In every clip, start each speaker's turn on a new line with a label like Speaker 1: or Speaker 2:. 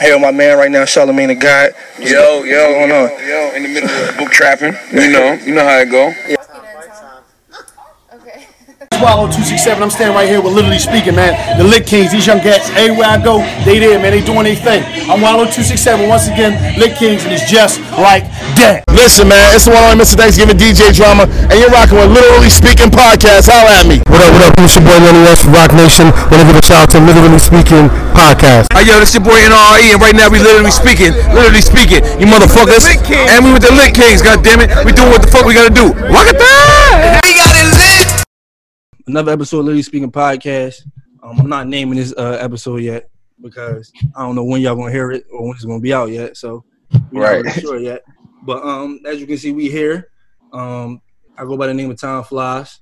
Speaker 1: With my man right now, Charlemagne the God.
Speaker 2: Yo, yo,
Speaker 1: What's going
Speaker 2: yo,
Speaker 1: on?
Speaker 2: yo, in the middle of book trapping. You know, you know how it go.
Speaker 3: Swallow 267. I'm standing right here with Literally Speaking, man. The Lit Kings, these young cats, everywhere I go, they there, man. They doing their thing. I'm Wallo 267. Once again, Lit Kings, and it's just like that.
Speaker 4: Listen, man, it's the one on Mr. Thanksgiving DJ Drama, and you're rocking with Literally Speaking Podcast. Holla at me.
Speaker 5: What up, what up? It's your boy Lenny West from Roc Nation. Want to give a shout out to Literally Speaking Podcast.
Speaker 4: Hey, yo, this your boy N.O.R.E., and right now we literally speaking, literally speaking, you motherfuckers. And we with the Lit Kings, goddammit. We doing what the fuck we gotta do. Rock it down! We got it lit!
Speaker 1: Another episode of Literally Speaking podcast. Um, I'm not naming this uh, episode yet because I don't know when y'all gonna hear it or when it's gonna be out yet. So we're
Speaker 2: Right.
Speaker 1: not really sure yet. But um, as you can see, we here. Um, I go by the name of Time Flies.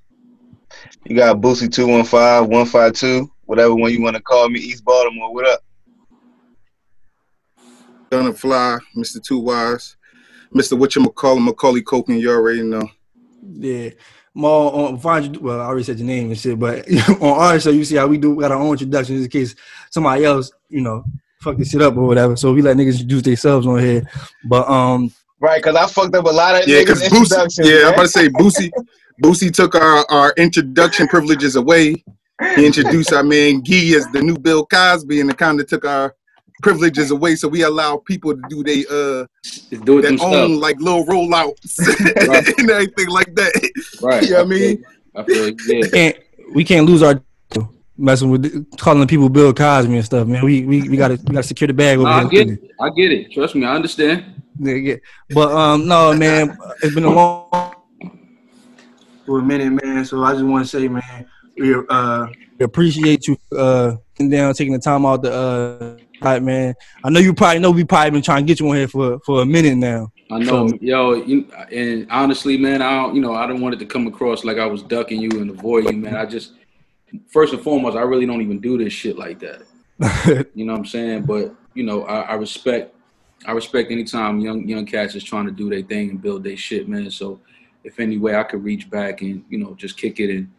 Speaker 6: You got Boosie 215, 152, whatever one you want to call me, East Baltimore. What up?
Speaker 7: Gonna fly, Mr. Two Wise, Mr. Whatchamacallit, Macaulay Culkin, you already know.
Speaker 1: Yeah. More on find you, well, I already said your name and shit, but on our show, you see how we do we got our own introductions in case somebody else, you know, fuck this shit up or whatever. So we let niggas introduce themselves on here. But um,
Speaker 6: Right, because I fucked up a lot of
Speaker 7: Yeah,
Speaker 6: niggas'
Speaker 7: because Boosie,
Speaker 6: introductions.
Speaker 7: yeah, I'm about to say Boosie, Boosie took our, our introduction privileges away. He introduced our man Gee as the new Bill Cosby, and it kind of took our privileges away. So we allow people to do they uh
Speaker 8: Just do it
Speaker 7: their
Speaker 8: themselves.
Speaker 7: own like little rollouts
Speaker 8: Right.
Speaker 7: and everything like that.
Speaker 8: Right.
Speaker 7: You know what I mean?
Speaker 8: I feel you. Yeah.
Speaker 1: can't we can't lose our messing with calling people Bill Cosby and stuff, man. We we, we gotta we gotta secure the bag over
Speaker 8: Nah, I get it. I get it. Trust me, I understand.
Speaker 1: Yeah, yeah. But um, no, man, it's been a long for a minute, man. So I just want to say, man, we uh we appreciate you uh sitting down, taking the time out to uh, right, man. I know you probably know we probably been trying to get you on here for for a minute now.
Speaker 8: I know,
Speaker 1: So-
Speaker 8: yo, you, and honestly, man, I don't, you know, I don't want it to come across like I was ducking you and avoiding you, man. I just, first and foremost, I really don't even do this shit like that. You know what I'm saying? But you know, I, I respect, I respect anytime young young cats is trying to do their thing and build their shit, man. So, if any way I could reach back and you know just kick it and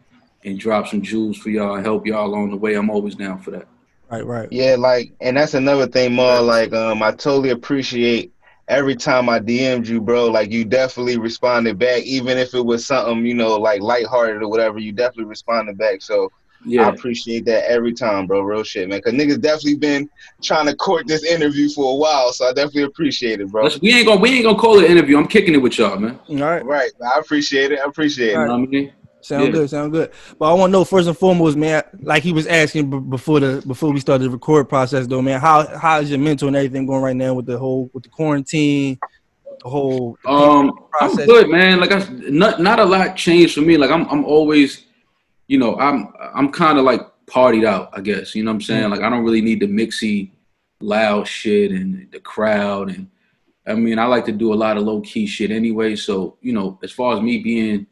Speaker 8: and drop some jewels for y'all help y'all along the way, I'm always down for that.
Speaker 1: Right, right.
Speaker 6: Yeah, like, and that's another thing, more like, um, I totally appreciate every time I DM'd you, bro. Like, you definitely responded back, even if it was something, you know, like lighthearted or whatever. You definitely responded back. So
Speaker 8: yeah.
Speaker 6: I appreciate that every time, bro. Real shit, man. Cause niggas definitely been trying to court this interview for a while, so I definitely appreciate it, bro.
Speaker 8: We ain't gonna we ain't gonna call it an interview. I'm kicking it with y'all, man.
Speaker 1: All right.
Speaker 6: Right, I appreciate it. I appreciate
Speaker 8: You
Speaker 6: it.
Speaker 8: know what I mean?
Speaker 1: Sound
Speaker 8: Yeah.
Speaker 1: good, sound good. But I want to know first and foremost, man. Like he was asking b- before the before we started the record process, though, man. How how is your mental and everything going right now with the whole with the quarantine, the whole
Speaker 8: Um, I'm
Speaker 1: process?
Speaker 8: good, man. Like I, not not a lot changed for me. Like I'm I'm always, you know, I'm I'm kind of like partied out. I guess you know what I'm saying. Like I don't really need the mixy, loud shit and the crowd and. I mean, I like to do a lot of low key shit anyway. So you know, as far as me being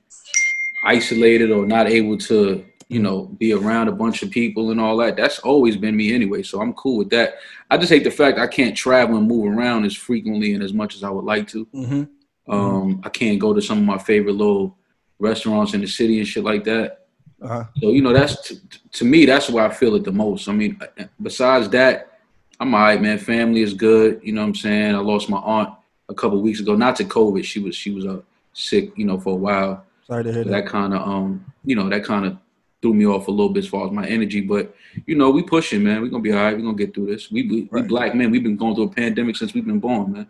Speaker 8: isolated or not able to, you know, be around a bunch of people and all that, that's always been me anyway. So I'm cool with that. I just hate the fact I can't travel and move around as frequently and as much as I would like to.
Speaker 1: hmm
Speaker 8: Um, I can't go to some of my favorite little restaurants in the city and shit like that.
Speaker 1: Uh-huh.
Speaker 8: So you know, that's t- to me, that's where I feel it the most. I mean, uh, besides that, I'm alright, man. Family is good. You know what I'm saying? I lost my aunt a couple weeks ago, not to COVID. She was she was uh, sick, you know, for a while.
Speaker 1: Sorry to hear that.
Speaker 8: That kind of um, you know, that kind of threw me off a little bit as far as my energy. But you know, we pushing, man. We're gonna be all right. We're gonna get through this. We we, we black men. We've been going through a pandemic since we've been born, man.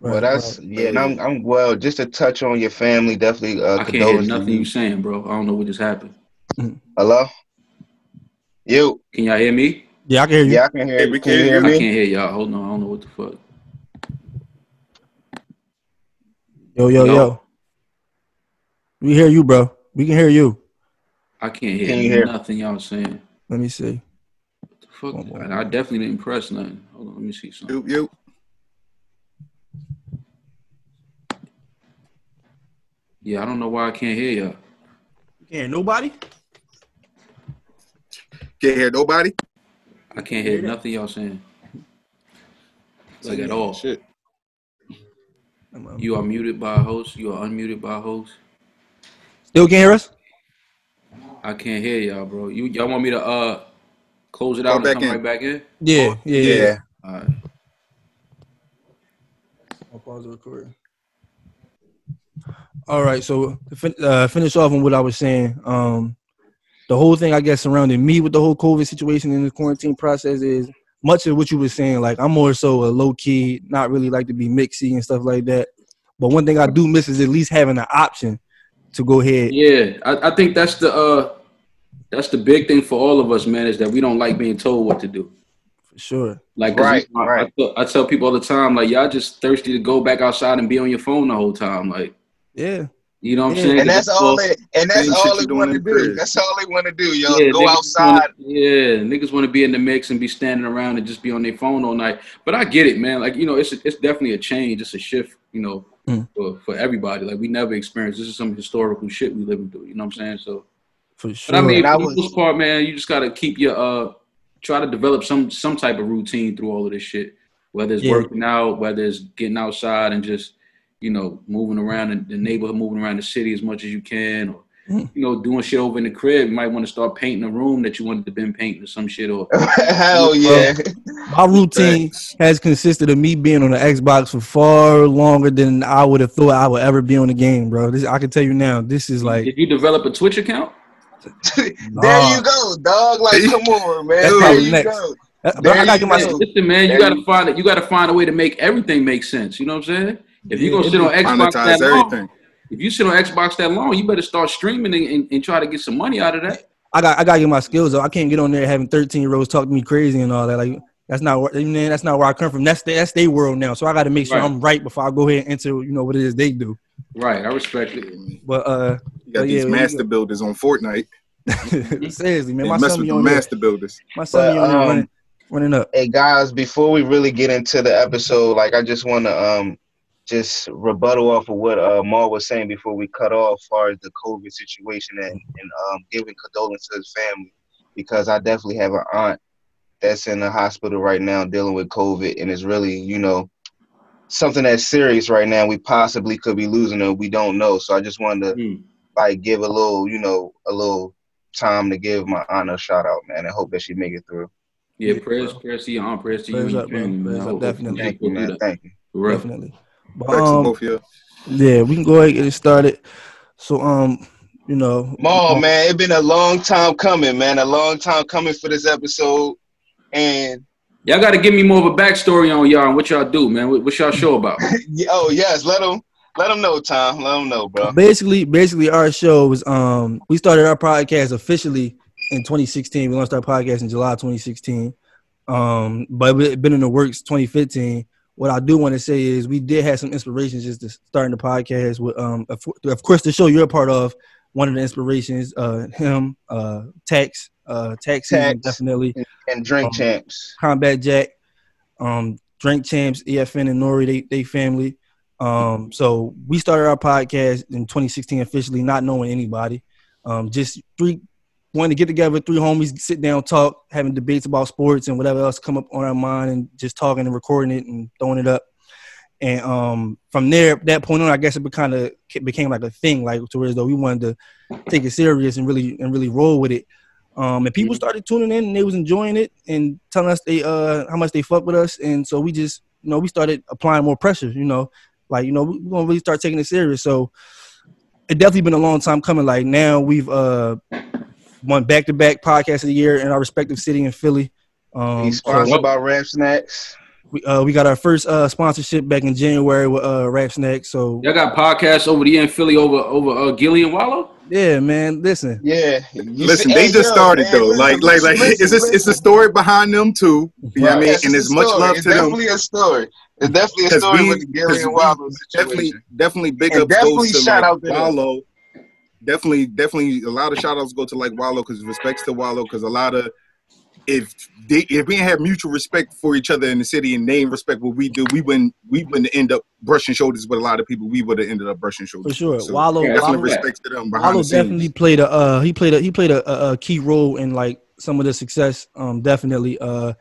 Speaker 1: Right,
Speaker 6: well, that's
Speaker 1: right.
Speaker 6: yeah. And I'm, I'm well. Just to touch on your family, definitely. Uh,
Speaker 8: I can't hear
Speaker 6: condolences.
Speaker 8: nothing you saying, bro. I don't know what just happened.
Speaker 6: Hello. You.
Speaker 8: Can y'all hear me?
Speaker 1: Yeah, I can hear you.
Speaker 6: Yeah, I can hear.
Speaker 7: Hey,
Speaker 6: you.
Speaker 7: we
Speaker 6: Can you
Speaker 7: can
Speaker 6: hear
Speaker 8: I
Speaker 6: me?
Speaker 8: can't hear y'all. Hold on. I don't know what the fuck.
Speaker 1: Yo, yo,
Speaker 8: Yo.
Speaker 1: yo. We hear you, bro. We can hear you.
Speaker 8: I can't hear,
Speaker 6: Can you hear?
Speaker 8: nothing y'all saying.
Speaker 1: Let me see.
Speaker 8: What the fuck?
Speaker 1: One more.
Speaker 8: I, I definitely didn't press nothing. Hold on. Let me see something.
Speaker 7: You, you.
Speaker 8: Yeah, I don't know why I can't hear y'all.
Speaker 1: Can't nobody.
Speaker 7: Can't hear nobody.
Speaker 8: I can't hear nothing y'all saying. Like at all.
Speaker 7: Shit.
Speaker 8: You are muted by a host. You are unmuted by a host.
Speaker 1: Still can't hear us?
Speaker 8: I can't hear y'all, bro. You y'all want me to uh close it
Speaker 7: Go
Speaker 8: out and
Speaker 7: back
Speaker 8: come
Speaker 7: in.
Speaker 8: right back in?
Speaker 1: Yeah, yeah, yeah.
Speaker 7: Yeah.
Speaker 8: All right.
Speaker 1: I'll pause the recording. All right, so to fin- uh, finish off on what I was saying, um, the whole thing I guess surrounding me with the whole COVID situation and the quarantine process is much of what you were saying. Like I'm more so a low key, not really like to be mixy and stuff like that. But one thing I do miss is at least having an option to go ahead.
Speaker 8: Yeah, I, I think that's the uh that's the big thing for all of us, man, is that we don't like being told what to do.
Speaker 1: For sure.
Speaker 8: Like,
Speaker 6: Right,
Speaker 8: I,
Speaker 6: right.
Speaker 8: I, tell, I tell people all the time, like y'all just thirsty to go back outside and be on your phone the whole time, like
Speaker 1: Yeah.
Speaker 8: you know what I'm saying?
Speaker 6: And that's all they and that's all they want to do.
Speaker 7: crib.
Speaker 6: That's all they want to do, yo.
Speaker 8: Yeah,
Speaker 6: Go outside.
Speaker 8: Wanna, yeah, niggas want to be in the mix and be standing around and just be on their phone all night. But I get it, man. Like you know, it's it's definitely a change. It's a shift, you know,
Speaker 1: Mm.
Speaker 8: for, for everybody. Like we never experienced. This is some historical shit we living through. You know what I'm saying? So,
Speaker 1: For sure.
Speaker 8: but I mean, for the
Speaker 6: was-
Speaker 8: most part, man, you just gotta keep your uh, try to develop some some type of routine through all of this shit. Whether it's
Speaker 1: Yeah.
Speaker 8: working out, whether it's getting outside and just you know moving around in the neighborhood, moving around the city as much as you can, or.
Speaker 1: Mm.
Speaker 8: you know doing shit over in the crib. You might want to start painting a room that you wanted to been painting or some shit, or
Speaker 6: Hell yeah.
Speaker 1: My routine has consisted of me being on the Xbox for far longer than I would have thought I would ever be on the game, bro. This I can tell you now. This is like
Speaker 8: Did you develop a Twitch account?
Speaker 6: there
Speaker 1: Nah.
Speaker 6: you go, dog. Like, come on, man.
Speaker 1: That's
Speaker 6: There
Speaker 1: probably
Speaker 6: you
Speaker 1: next.
Speaker 6: go. There
Speaker 1: I gotta get my.
Speaker 8: Listen, man, you gotta find it. You gotta find a way to make everything make sense. You know what I'm saying? If you
Speaker 1: Yeah,
Speaker 8: gonna sit on Xbox
Speaker 7: Monetize
Speaker 8: that long,
Speaker 7: everything.
Speaker 8: If you sit on Xbox that long, you better start streaming and, and, and try to get some money out of that.
Speaker 1: I got I gotta get my skills up. I can't get on there having 13 year olds talk to me crazy and all that. Like that's not where man, that's not where I come from. That's the, that's their world now. So I gotta make sure
Speaker 8: Right.
Speaker 1: I'm right before I go ahead and enter, you know, what it is they do.
Speaker 8: Right, I respect it.
Speaker 1: But uh
Speaker 7: You got
Speaker 1: But
Speaker 7: these
Speaker 1: yeah,
Speaker 7: master
Speaker 1: go.
Speaker 7: builders on Fortnite.
Speaker 1: seriously, man.
Speaker 7: They
Speaker 1: My
Speaker 7: mess
Speaker 1: son
Speaker 7: with
Speaker 1: be
Speaker 7: the
Speaker 1: on there.
Speaker 7: master builders.
Speaker 1: My son be
Speaker 6: But,
Speaker 1: on there
Speaker 6: um,
Speaker 1: running, running up.
Speaker 6: Hey guys, before we really get into the episode, like I just want to um just rebuttal off of what uh Mal was saying before we cut off, as far as the COVID situation and and um giving condolences to his family, because I definitely have an aunt that's in the hospital right now dealing with COVID, and it's really you know something that's serious right now. We possibly could be losing her. We don't know. So I just wanted to
Speaker 8: Mm.
Speaker 6: like give a little you know a little time to give my aunt a shout out, man. I hope that she make it through.
Speaker 8: Yeah,
Speaker 1: Yeah,
Speaker 8: prayers, prayers to your aunt, prayers to
Speaker 1: Prayers
Speaker 8: you
Speaker 1: up,
Speaker 8: and family, man.
Speaker 1: Prayers
Speaker 8: I
Speaker 1: up, definitely.
Speaker 6: Thank you,
Speaker 8: do
Speaker 6: man. Thank you.
Speaker 8: For real.
Speaker 1: Definitely. But,
Speaker 7: Thanks to
Speaker 1: um,
Speaker 7: both of you.
Speaker 1: yeah, we can go ahead and get it started. So um, you know,
Speaker 6: Mal, man, it's been a long time coming, man. A long time coming for this episode. And
Speaker 8: Y'all got to give me more of a backstory on y'all and what y'all do, man. What, what's y'all show about?
Speaker 6: oh yes, let them let them know, Tom. Let them know, bro.
Speaker 1: basically basically our show was um we started our podcast officially in 2016 we launched our podcast in july 2016 um but it's been in the works 2015 what i do want to say is we did have some inspirations just to starting the podcast with um of, of course the show you're a part of one of the inspirations uh him uh tax uh tax season,
Speaker 6: Tax.
Speaker 1: definitely
Speaker 6: And drink
Speaker 1: Um,
Speaker 6: champs.
Speaker 1: Combat Jack, um, Drink Champs, EFN, and N.O.R.E., they, they family. Um, so we started our podcast in 2016 officially, not knowing anybody. Um, just three wanting to get together, three homies, sit down, talk, having debates about sports and whatever else come up on our mind, and just talking and recording it and throwing it up. And um, from there, that point on, I guess it kind of became like a thing, like to where though we wanted to take it serious and really and really roll with it. Um, and people started tuning in and they was enjoying it and telling us they uh how much they fuck with us. And so we just you know we started applying more pressure. You know, like you know we- we're gonna really start taking it serious. So it definitely been a long time coming. Like now we've uh won back to back podcast of the year in our respective city in Philly. Um,
Speaker 6: He's
Speaker 1: so-
Speaker 6: sponsored by Rap Snacks.
Speaker 1: we, uh, we got our first uh, sponsorship back in January with uh, Rap Snack. So
Speaker 8: Y'all got podcasts over the year in Philly over over uh, Gillian Wallo.
Speaker 1: yeah, man, listen.
Speaker 6: Yeah. You
Speaker 7: Listen, they just started
Speaker 6: man,
Speaker 7: though. like, like, like,
Speaker 6: listen,
Speaker 7: it's a, it's a story behind them too. You know what I mean?
Speaker 6: Yes,
Speaker 7: And
Speaker 6: it's
Speaker 7: there's much love
Speaker 6: It's
Speaker 7: to them.
Speaker 6: definitely a story. It's definitely a story
Speaker 7: we-
Speaker 6: with the
Speaker 7: 'cause
Speaker 6: Gillian
Speaker 7: we
Speaker 6: Wallo
Speaker 7: Definitely,
Speaker 6: situation.
Speaker 7: definitely big
Speaker 6: And
Speaker 7: ups
Speaker 6: definitely
Speaker 7: goes to
Speaker 6: shout
Speaker 7: like
Speaker 6: out to them.
Speaker 7: Wallo. Definitely, definitely a lot of shout outs go to like Wallo because respects to Wallo because a lot of if they, if we didn't have mutual respect for each other in the city and they didn't respect what we do, we wouldn't we wouldn't end up brushing shoulders with a lot of people. We would have ended up brushing shoulders.
Speaker 1: For sure.
Speaker 7: So
Speaker 1: Wallo-
Speaker 7: definitely
Speaker 1: Wallo-
Speaker 7: respect to them behind
Speaker 1: Wallo
Speaker 7: the
Speaker 1: definitely played a uh, he played a he played a, a, a key role in like some of the success. Um, definitely. Uh,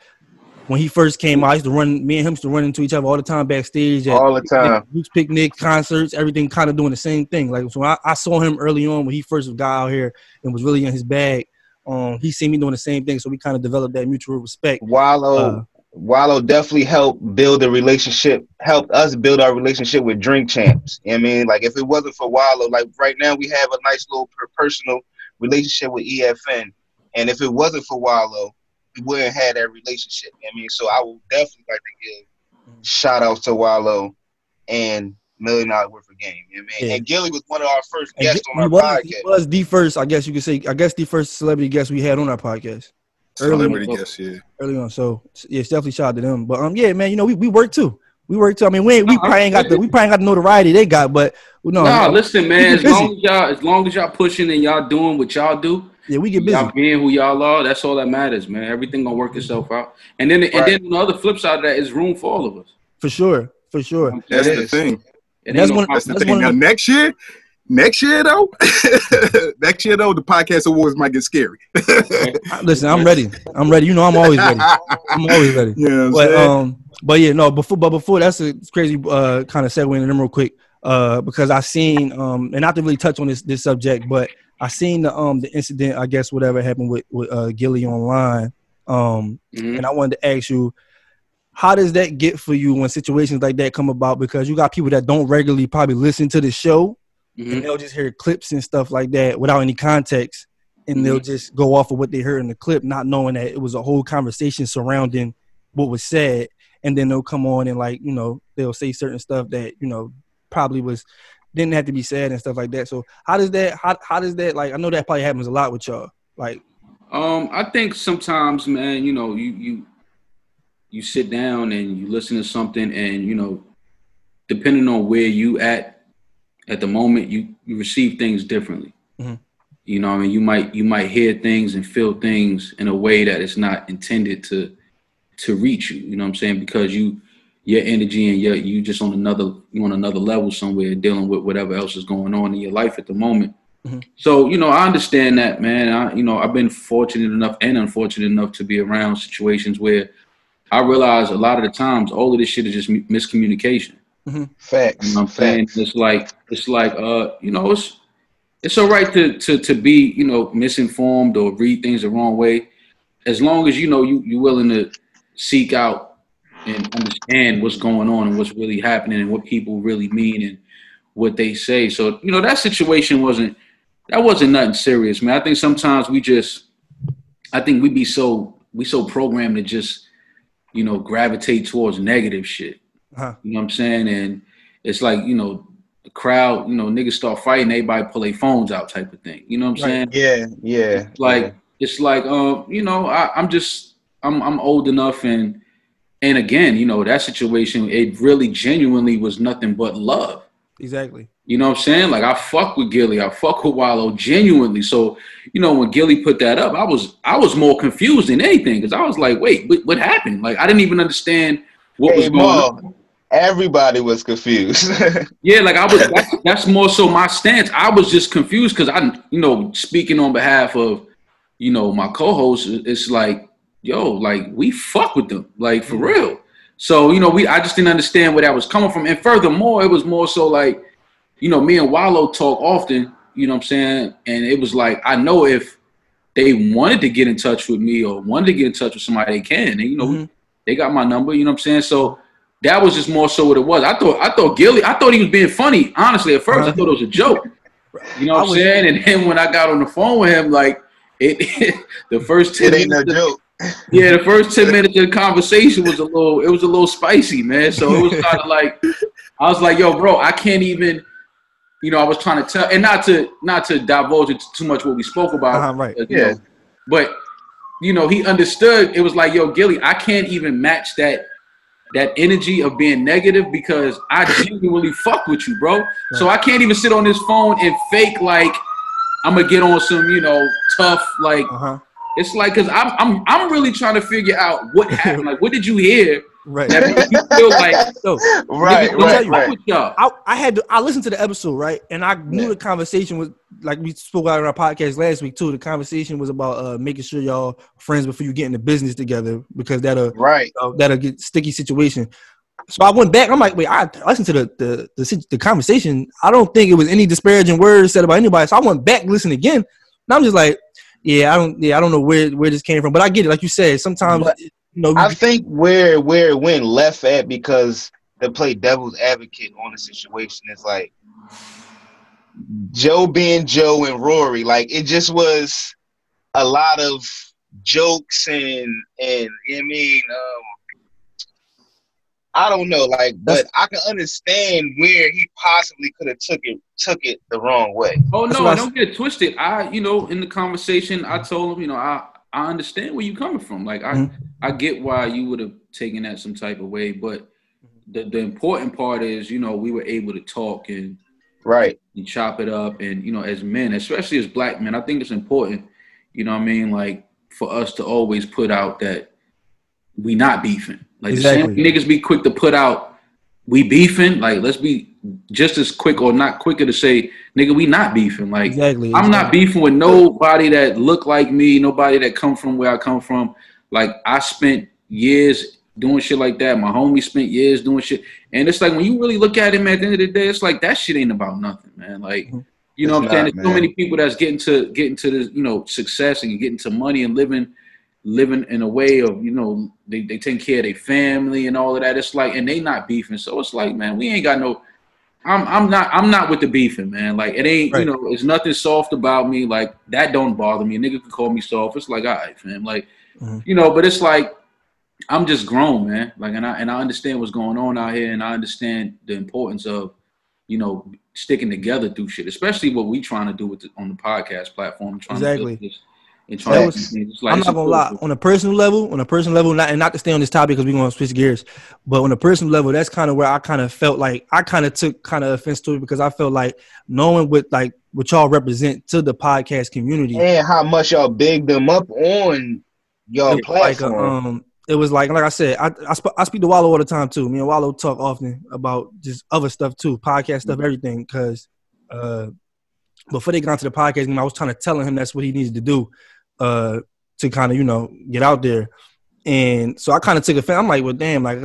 Speaker 1: when he first came out, I used to run. Me and him used to run into each other all the time backstage. At
Speaker 6: All the time.
Speaker 1: Roots picnic, concerts, everything, kind of doing the same thing. Like so, I, I saw him early on when he first got out here and was really in his bag. Um, he seen me doing the same thing, so we kind of developed that mutual respect.
Speaker 6: Wallo
Speaker 1: Uh,
Speaker 6: Wallo definitely helped build a relationship, helped us build our relationship with Drink Champs. You know what I mean, like if it wasn't for Wallo, like right now we have a nice little personal relationship with EFN, and if it wasn't for Wallo, we wouldn't have that relationship. You know what I mean, so I would definitely like to give shout outs to Wallo and Million Dollar Worth of Game. You know what I mean,
Speaker 1: Yeah.
Speaker 6: and Gillie was one of our first
Speaker 1: And
Speaker 6: guests on our
Speaker 1: was,
Speaker 6: podcast.
Speaker 1: he was the first, I guess you could say, I guess the first celebrity guest we had on our podcast.
Speaker 7: Celebrity
Speaker 1: on.
Speaker 7: guest, yeah.
Speaker 1: Early on, so yeah, it's definitely shout out to them. But um, yeah, man, you know we, we work too. We work too. I mean, we ain't, we probably ain't got the we probably ain't got the notoriety they got, but well, no.
Speaker 8: nah,
Speaker 1: no,
Speaker 8: listen, man. As long as y'all, as long as y'all pushing and y'all doing what y'all do,
Speaker 1: yeah, we get busy.
Speaker 8: y'all being who y'all are. That's all that matters, man. Everything gonna work itself out. And then, and then on the other flip side of that is room for all of us.
Speaker 1: for sure, for sure.
Speaker 7: That's the thing.
Speaker 8: It
Speaker 1: That's
Speaker 8: no
Speaker 1: one-
Speaker 7: That's the
Speaker 1: That's
Speaker 7: thing.
Speaker 1: one
Speaker 7: Now next year, next year though, next year though, the podcast awards might get scary.
Speaker 1: Listen, I'm ready. I'm ready. You know, I'm always ready. I'm always ready.
Speaker 7: Yeah,
Speaker 1: but um, but yeah, no. Before, but before that's a crazy uh kind of segue into them real quick. Uh, because I seen um, and not to really touch on this this subject, but I seen the um the incident. I guess whatever happened with with uh, Gillie online. Um,
Speaker 8: Mhm.
Speaker 1: and I wanted to ask you, how does that get for you when situations like that come about? Because you got people that don't regularly probably listen to the show,
Speaker 8: Mhm.
Speaker 1: and they'll just hear clips and stuff like that without any context, and they'll just go off of what they heard in the clip, not knowing that it was a whole conversation surrounding what was said, and then they'll come on and like you know they'll say certain stuff that you know probably was didn't have to be sad and stuff like that. So how does that how how does that like I know that probably happens a lot with y'all. Like
Speaker 8: Um, I think sometimes, man, you know, you you you sit down and you listen to something, and you know, depending on where you at at the moment, you you receive things differently.
Speaker 1: Mhm.
Speaker 8: You know, what I mean, you might you might hear things and feel things in a way that it's not intended to to reach you. You know what I'm saying? Because you your energy and your you just on another you on another level somewhere dealing with whatever else is going on in your life at the moment. So you know, I understand that, man. I you know, I've been fortunate enough and unfortunate enough to be around situations where I realize a lot of the times all of this shit is just mi- miscommunication.
Speaker 6: Facts.
Speaker 8: You know what I'm saying? It's like it's like uh, you know, it's it's all right to to to be, you know, misinformed or read things the wrong way, as long as you know you you're willing to seek out and understand what's going on and what's really happening and what people really mean and what they say. So, you know, that situation wasn't that wasn't nothing serious, man. I think sometimes we just I think we be so we so programmed to just, you know, gravitate towards negative shit.
Speaker 1: Uh-huh.
Speaker 8: You know what I'm saying? And it's like, you know, the crowd, you know, niggas start fighting, everybody pull their phones out type of thing. You know what I'm saying?
Speaker 6: Yeah, yeah.
Speaker 8: like it's like um you know I, i'm just i'm i'm old enough and and again you know that situation it really genuinely was nothing but love
Speaker 1: exactly.
Speaker 8: you know what i'm saying like i fuck with gillie i fuck with wallo genuinely so you know when gillie put that up i was i was more confused than anything because i was like wait what, what happened like i didn't even understand what
Speaker 6: Hey,
Speaker 8: was going
Speaker 6: Mal,
Speaker 8: on
Speaker 6: everybody was confused.
Speaker 8: Yeah, like I was. That's, that's more so my stance. I was just confused because I, you know, speaking on behalf of, you know, my co-host, it's like, yo, like we fuck with them, like for mm-hmm. real. So you know, we I just didn't understand where that was coming from. And furthermore, it was more so like, you know, me and Wallo talk often. You know what I'm saying? And it was like I know if they wanted to get in touch with me or wanted to get in touch with somebody, they can. And you know, mm-hmm. they got my number. You know what I'm saying? So that was just more so what it was. I thought I thought Gillie, I thought he was being funny. Honestly, at 1st I uh-huh. thought it was a joke. You know what
Speaker 1: I
Speaker 8: I'm saying? And then when I got on the phone with him, like it, the first ten
Speaker 6: It ain't no joke.
Speaker 8: Yeah, the first ten minutes of the conversation was a little, it was a little spicy, man. So it was kind of like, I was like, yo, bro, I can't even. You know, I was trying to tell, and not to not to divulge into too much what we spoke about.
Speaker 1: Uh-huh, right.
Speaker 8: you
Speaker 6: Yeah.
Speaker 8: know, but you know, he understood. It was like, yo, Gillie, I can't even match that that energy of being negative because I genuinely fuck with you, bro. So I can't even sit on this phone and fake like I'm gonna get on some, you know, tough like
Speaker 1: Uh-huh.
Speaker 8: It's like because I'm I'm I'm really trying to figure out what happened. Like, what did you hear?
Speaker 1: Right.
Speaker 8: That you feel like
Speaker 1: So,
Speaker 6: Right,
Speaker 1: let me
Speaker 6: right,
Speaker 1: you,
Speaker 6: right.
Speaker 1: I, I had to, I listened to the episode right, and I knew the conversation was like we spoke about in our podcast last week too. The conversation was about uh, making sure y'all friends before you get into business together because that'll
Speaker 6: Right.
Speaker 1: uh, that'll get sticky situation. So I went back. I'm like, wait, I listened to the the, the the conversation. I don't think it was any disparaging words said about anybody. So I went back, listened again, and I'm just like, yeah, I don't, yeah, I don't know where where this came from, but I get it. Like you said, sometimes
Speaker 6: But
Speaker 1: you know,
Speaker 6: I think where where it went left at because to play devil's advocate on the situation is like Joe being Joe and Rory, like it just was a lot of jokes and and I mean um I don't know, like, but I can understand where he possibly could have took it took it the wrong way.
Speaker 8: Oh no,
Speaker 1: I
Speaker 8: don't get it twisted. I, you know, in the conversation, I told him, you know, I I understand where you're coming from. Like I
Speaker 1: Mhm.
Speaker 8: I get why you would have taken that some type of way, but the the important part is, you know, we were able to talk and
Speaker 6: Right.
Speaker 8: and chop it up, and you know, as men, especially as black men, I think it's important. You know, what I mean, like for us to always put out that we not beefing. Like the same niggas be quick to put out we beefing. Like let's be just as quick or not quicker to say, nigga, we not beefing. Like
Speaker 1: exactly.
Speaker 8: I'm not beefing with nobody that look like me, nobody that come from where I come from. Like I spent years doing shit like that. My homie spent years doing shit, and it's like when you really look at him at the end of the day, it's like that shit ain't about nothing, man. Like mm-hmm. you know
Speaker 6: It's
Speaker 8: what I'm saying?
Speaker 6: not,
Speaker 8: There's so many people that's getting to getting to the you know success and getting to money and living living in a way of you know they they taking care of their family and all of that. It's like and they not beefing, so it's like man, we ain't got no. I'm I'm not I'm not with the beefing, man. Like it ain't
Speaker 1: Right.
Speaker 8: you know it's nothing soft about me. Like that don't bother me. A nigga can call me soft. It's like all right, fam. Like
Speaker 1: Mhm.
Speaker 8: you know, but it's like I'm just grown, man. Like and I and I understand what's going on out here, and I understand the importance of you know sticking together through shit, especially what we trying to do with the, on the podcast platform. Trying
Speaker 1: Exactly.
Speaker 8: To build this and
Speaker 1: That was-
Speaker 8: to, like,
Speaker 1: I'm not gonna lie. On a personal level, on a personal level, not and not to stay on this topic because we're gonna switch gears, but on a personal level, that's kind of where I kind of felt like I kind of took kind of offense to it because I felt like knowing what like what y'all represent to the podcast community,
Speaker 6: And how much y'all big them up on your
Speaker 1: it was like a,
Speaker 6: platform.
Speaker 1: um, it was like like I said, I I, sp- I speak to Wallo all the time too. Me and Wallo talk often about just other stuff too, podcast stuff, everything. Because uh, before they got into the podcast, game, I was trying to tell him that's what he needed to do uh, to kind of you know get out there. And so I kind of took offense. I'm like, well, damn, like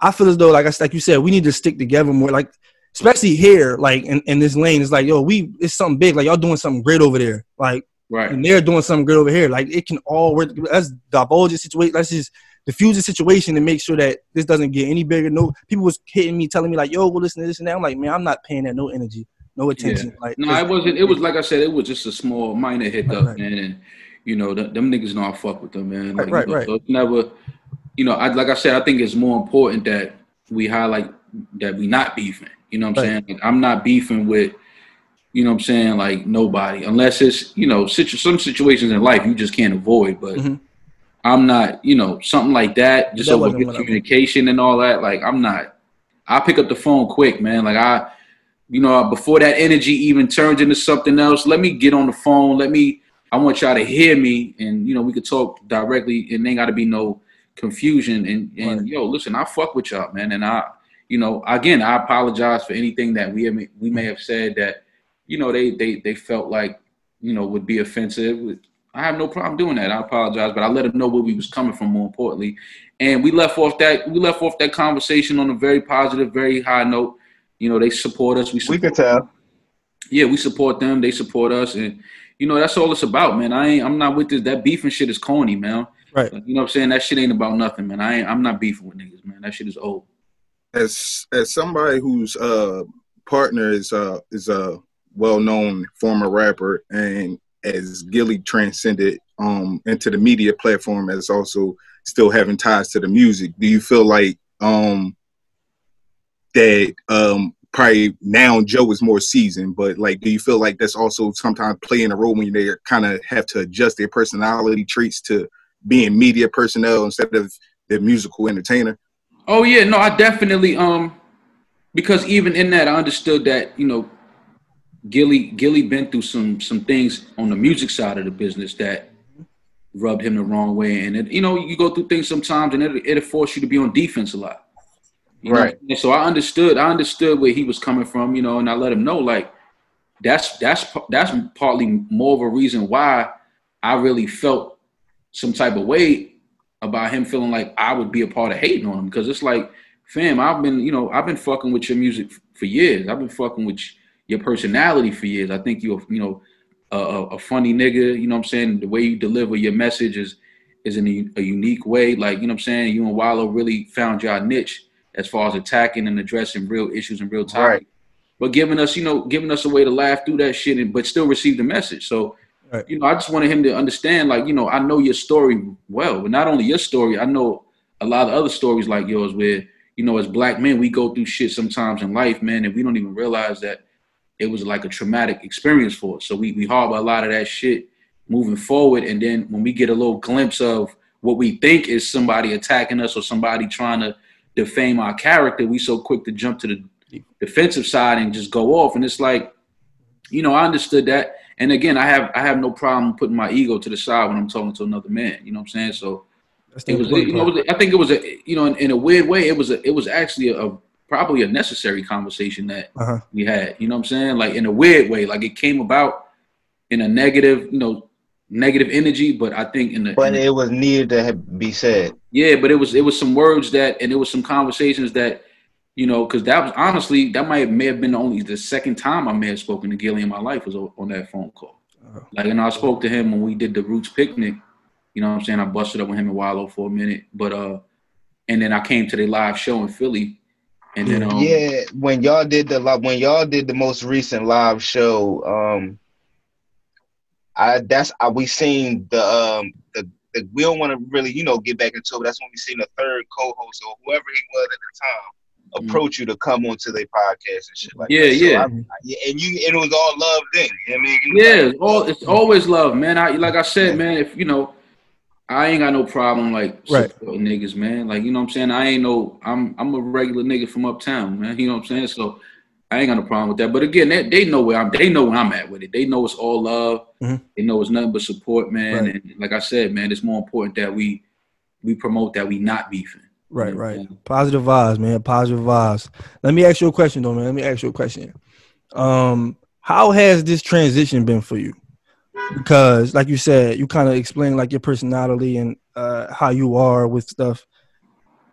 Speaker 1: I feel as though, like I like you said, we need to stick together more. Like especially here, like in, in this lane, it's like, yo, we it's something big. Like y'all doing something great over there. Like
Speaker 8: right.
Speaker 1: and they're doing something good over here. Like it can all work. Let's divulge the situation. Let's just diffuse the situation and make sure that this doesn't get any bigger. No, people was hitting me, telling me like, "Yo, well, listen to this and that." I'm like, man, I'm not paying that no energy, no attention. Like,
Speaker 8: No, it wasn't. It was like I said. It was just a small, minor hiccup,
Speaker 1: Right, right.
Speaker 8: man. And you know, th- them niggas know I fuck with them, man.
Speaker 1: Right,
Speaker 8: Like,
Speaker 1: right,
Speaker 8: you know,
Speaker 1: right.
Speaker 8: So it's never, you know, I like I said. I think it's more important that we highlight that we not beefing. You know what I'm
Speaker 1: Right.
Speaker 8: saying? Like, I'm not beefing with, you know what I'm saying, like nobody, unless it's you know, situ- some situations in life you just can't avoid. But
Speaker 1: Mhm.
Speaker 8: I'm not, you know, something like that, just
Speaker 1: That
Speaker 8: over
Speaker 1: wasn't
Speaker 8: good
Speaker 1: one of them.
Speaker 8: communication and all that. Like I'm not. I pick up the phone quick, man. Like I you know, before that energy even turns into something else, let me get on the phone. Let me, I want y'all to hear me and, you know, we could talk directly and ain't got to be no confusion. And, and yo, listen, I fuck with y'all, man. And I, you know, again, I apologize for anything that we, have, we may have said that, you know, they, they, they felt like, you know, would be offensive. I have no problem doing that. I apologize, but I let them know where we was coming from more importantly. And we left off that, we left off that conversation on a very positive, very high note. You know, they support us. We
Speaker 6: we
Speaker 8: support
Speaker 6: could tell.
Speaker 8: yeah, we support them. They support us, and you know that's all it's about, man. I ain't. I'm not with this. That beefing shit is corny, man.
Speaker 1: Right.
Speaker 8: Like, you know what I'm saying? That shit ain't about nothing, man. I ain't. I'm not beefing with niggas, man. That shit is old.
Speaker 7: as as somebody whose uh partner is uh is a well known former rapper and as Gillie transcended um into the media platform as also still having ties to the music, do you feel like um that um probably now Joe is more seasoned, but like do you feel like that's also sometimes playing a role when they kind of have to adjust their personality traits to being media personnel instead of the musical entertainer?
Speaker 8: Oh yeah, no, I definitely um because even in that I understood that, you know, Gillie Gillie been through some some things on the music side of the business that rubbed him the wrong way. And it, you know, you go through things sometimes, and it it'll force you to be on defense a lot. You?
Speaker 6: Right.
Speaker 8: And so I understood. I understood where he was coming from. You know, and I let him know like that's that's that's partly more of a reason why I really felt some type of way about him feeling like I would be a part of hating on him because it's like, fam, I've been you know I've been fucking with your music for years. I've been fucking with your personality for years. I think you're you know a, a a funny nigga. You know what I'm saying? The way you deliver your message is is in a, a unique way. Like you know what I'm saying? You and Wallo really found your niche as far as attacking and addressing real issues and real time.
Speaker 6: Right.
Speaker 8: but giving us, you know, giving us a way to laugh through that shit, and but still receive the message. So, you know, I just wanted him to understand, like, you know, I know your story well, but not only your story, I know a lot of other stories like yours, where you know, as black men, we go through shit sometimes in life, man, and we don't even realize that it was like a traumatic experience for us. So we we harbor a lot of that shit moving forward, and then when we get a little glimpse of what we think is somebody attacking us or somebody trying to defame our character, we so quick to jump to the defensive side and just go off. And it's like, you know, I understood that. And again, I have I have no problem putting my ego to the side when I'm talking to another man. You know what I'm saying? So it was, you know, I think it was a, you know, in, in a weird way, it was a, it was actually a, probably a necessary conversation that
Speaker 1: Uh-huh.
Speaker 8: we had. You know what I'm saying? Like in a weird way, like it came about in a negative, you know, negative energy, but I think in the,
Speaker 6: But
Speaker 8: in the
Speaker 6: it was needed to have- be said.
Speaker 8: yeah, but it was it was some words that and it was some conversations that you know because that was honestly that might may have been only the second time I may have spoken to Gillie in my life was on that phone call. Like and I spoke to him when we did the Roots picnic. You know what I'm saying? I busted up with him and Wallo for a minute, but uh, and then I came to the live show in Philly, and then um,
Speaker 6: yeah, when y'all did the li- when y'all did the most recent live show, um, I that's I, we seen the um the, the we don't want to really you know get back into it. But that's when we seen the third co-host or whoever he was at the time approach you to come onto their podcast and shit like
Speaker 8: Mm-hmm. Yeah,
Speaker 6: that. So
Speaker 8: yeah.
Speaker 6: I- I- yeah, and you and it was all love then. You know what I mean? You
Speaker 8: Yeah,
Speaker 6: like-
Speaker 8: it's all it's always love, man. I like I said, man. If you know, I ain't got no problem like
Speaker 1: Right.
Speaker 8: niggas, man. Like you know what I'm saying. I ain't no. I'm I'm a regular nigga from uptown, man. You know what I'm saying. So I ain't got no problem with that. But again, they, they know where I'm. They know where I'm at with it. They know it's all love.
Speaker 1: Mhm.
Speaker 8: They know it's nothing but support, man.
Speaker 1: Right.
Speaker 8: And like I said, man, it's more important that we we promote that we not beefing.
Speaker 1: Right, right. Positive vibes, man. Positive vibes. Let me ask you a question, though, man. Let me ask you a question. Um, how has this transition been for you? Because, like you said, you kind of explained like your personality and uh, how you are with stuff.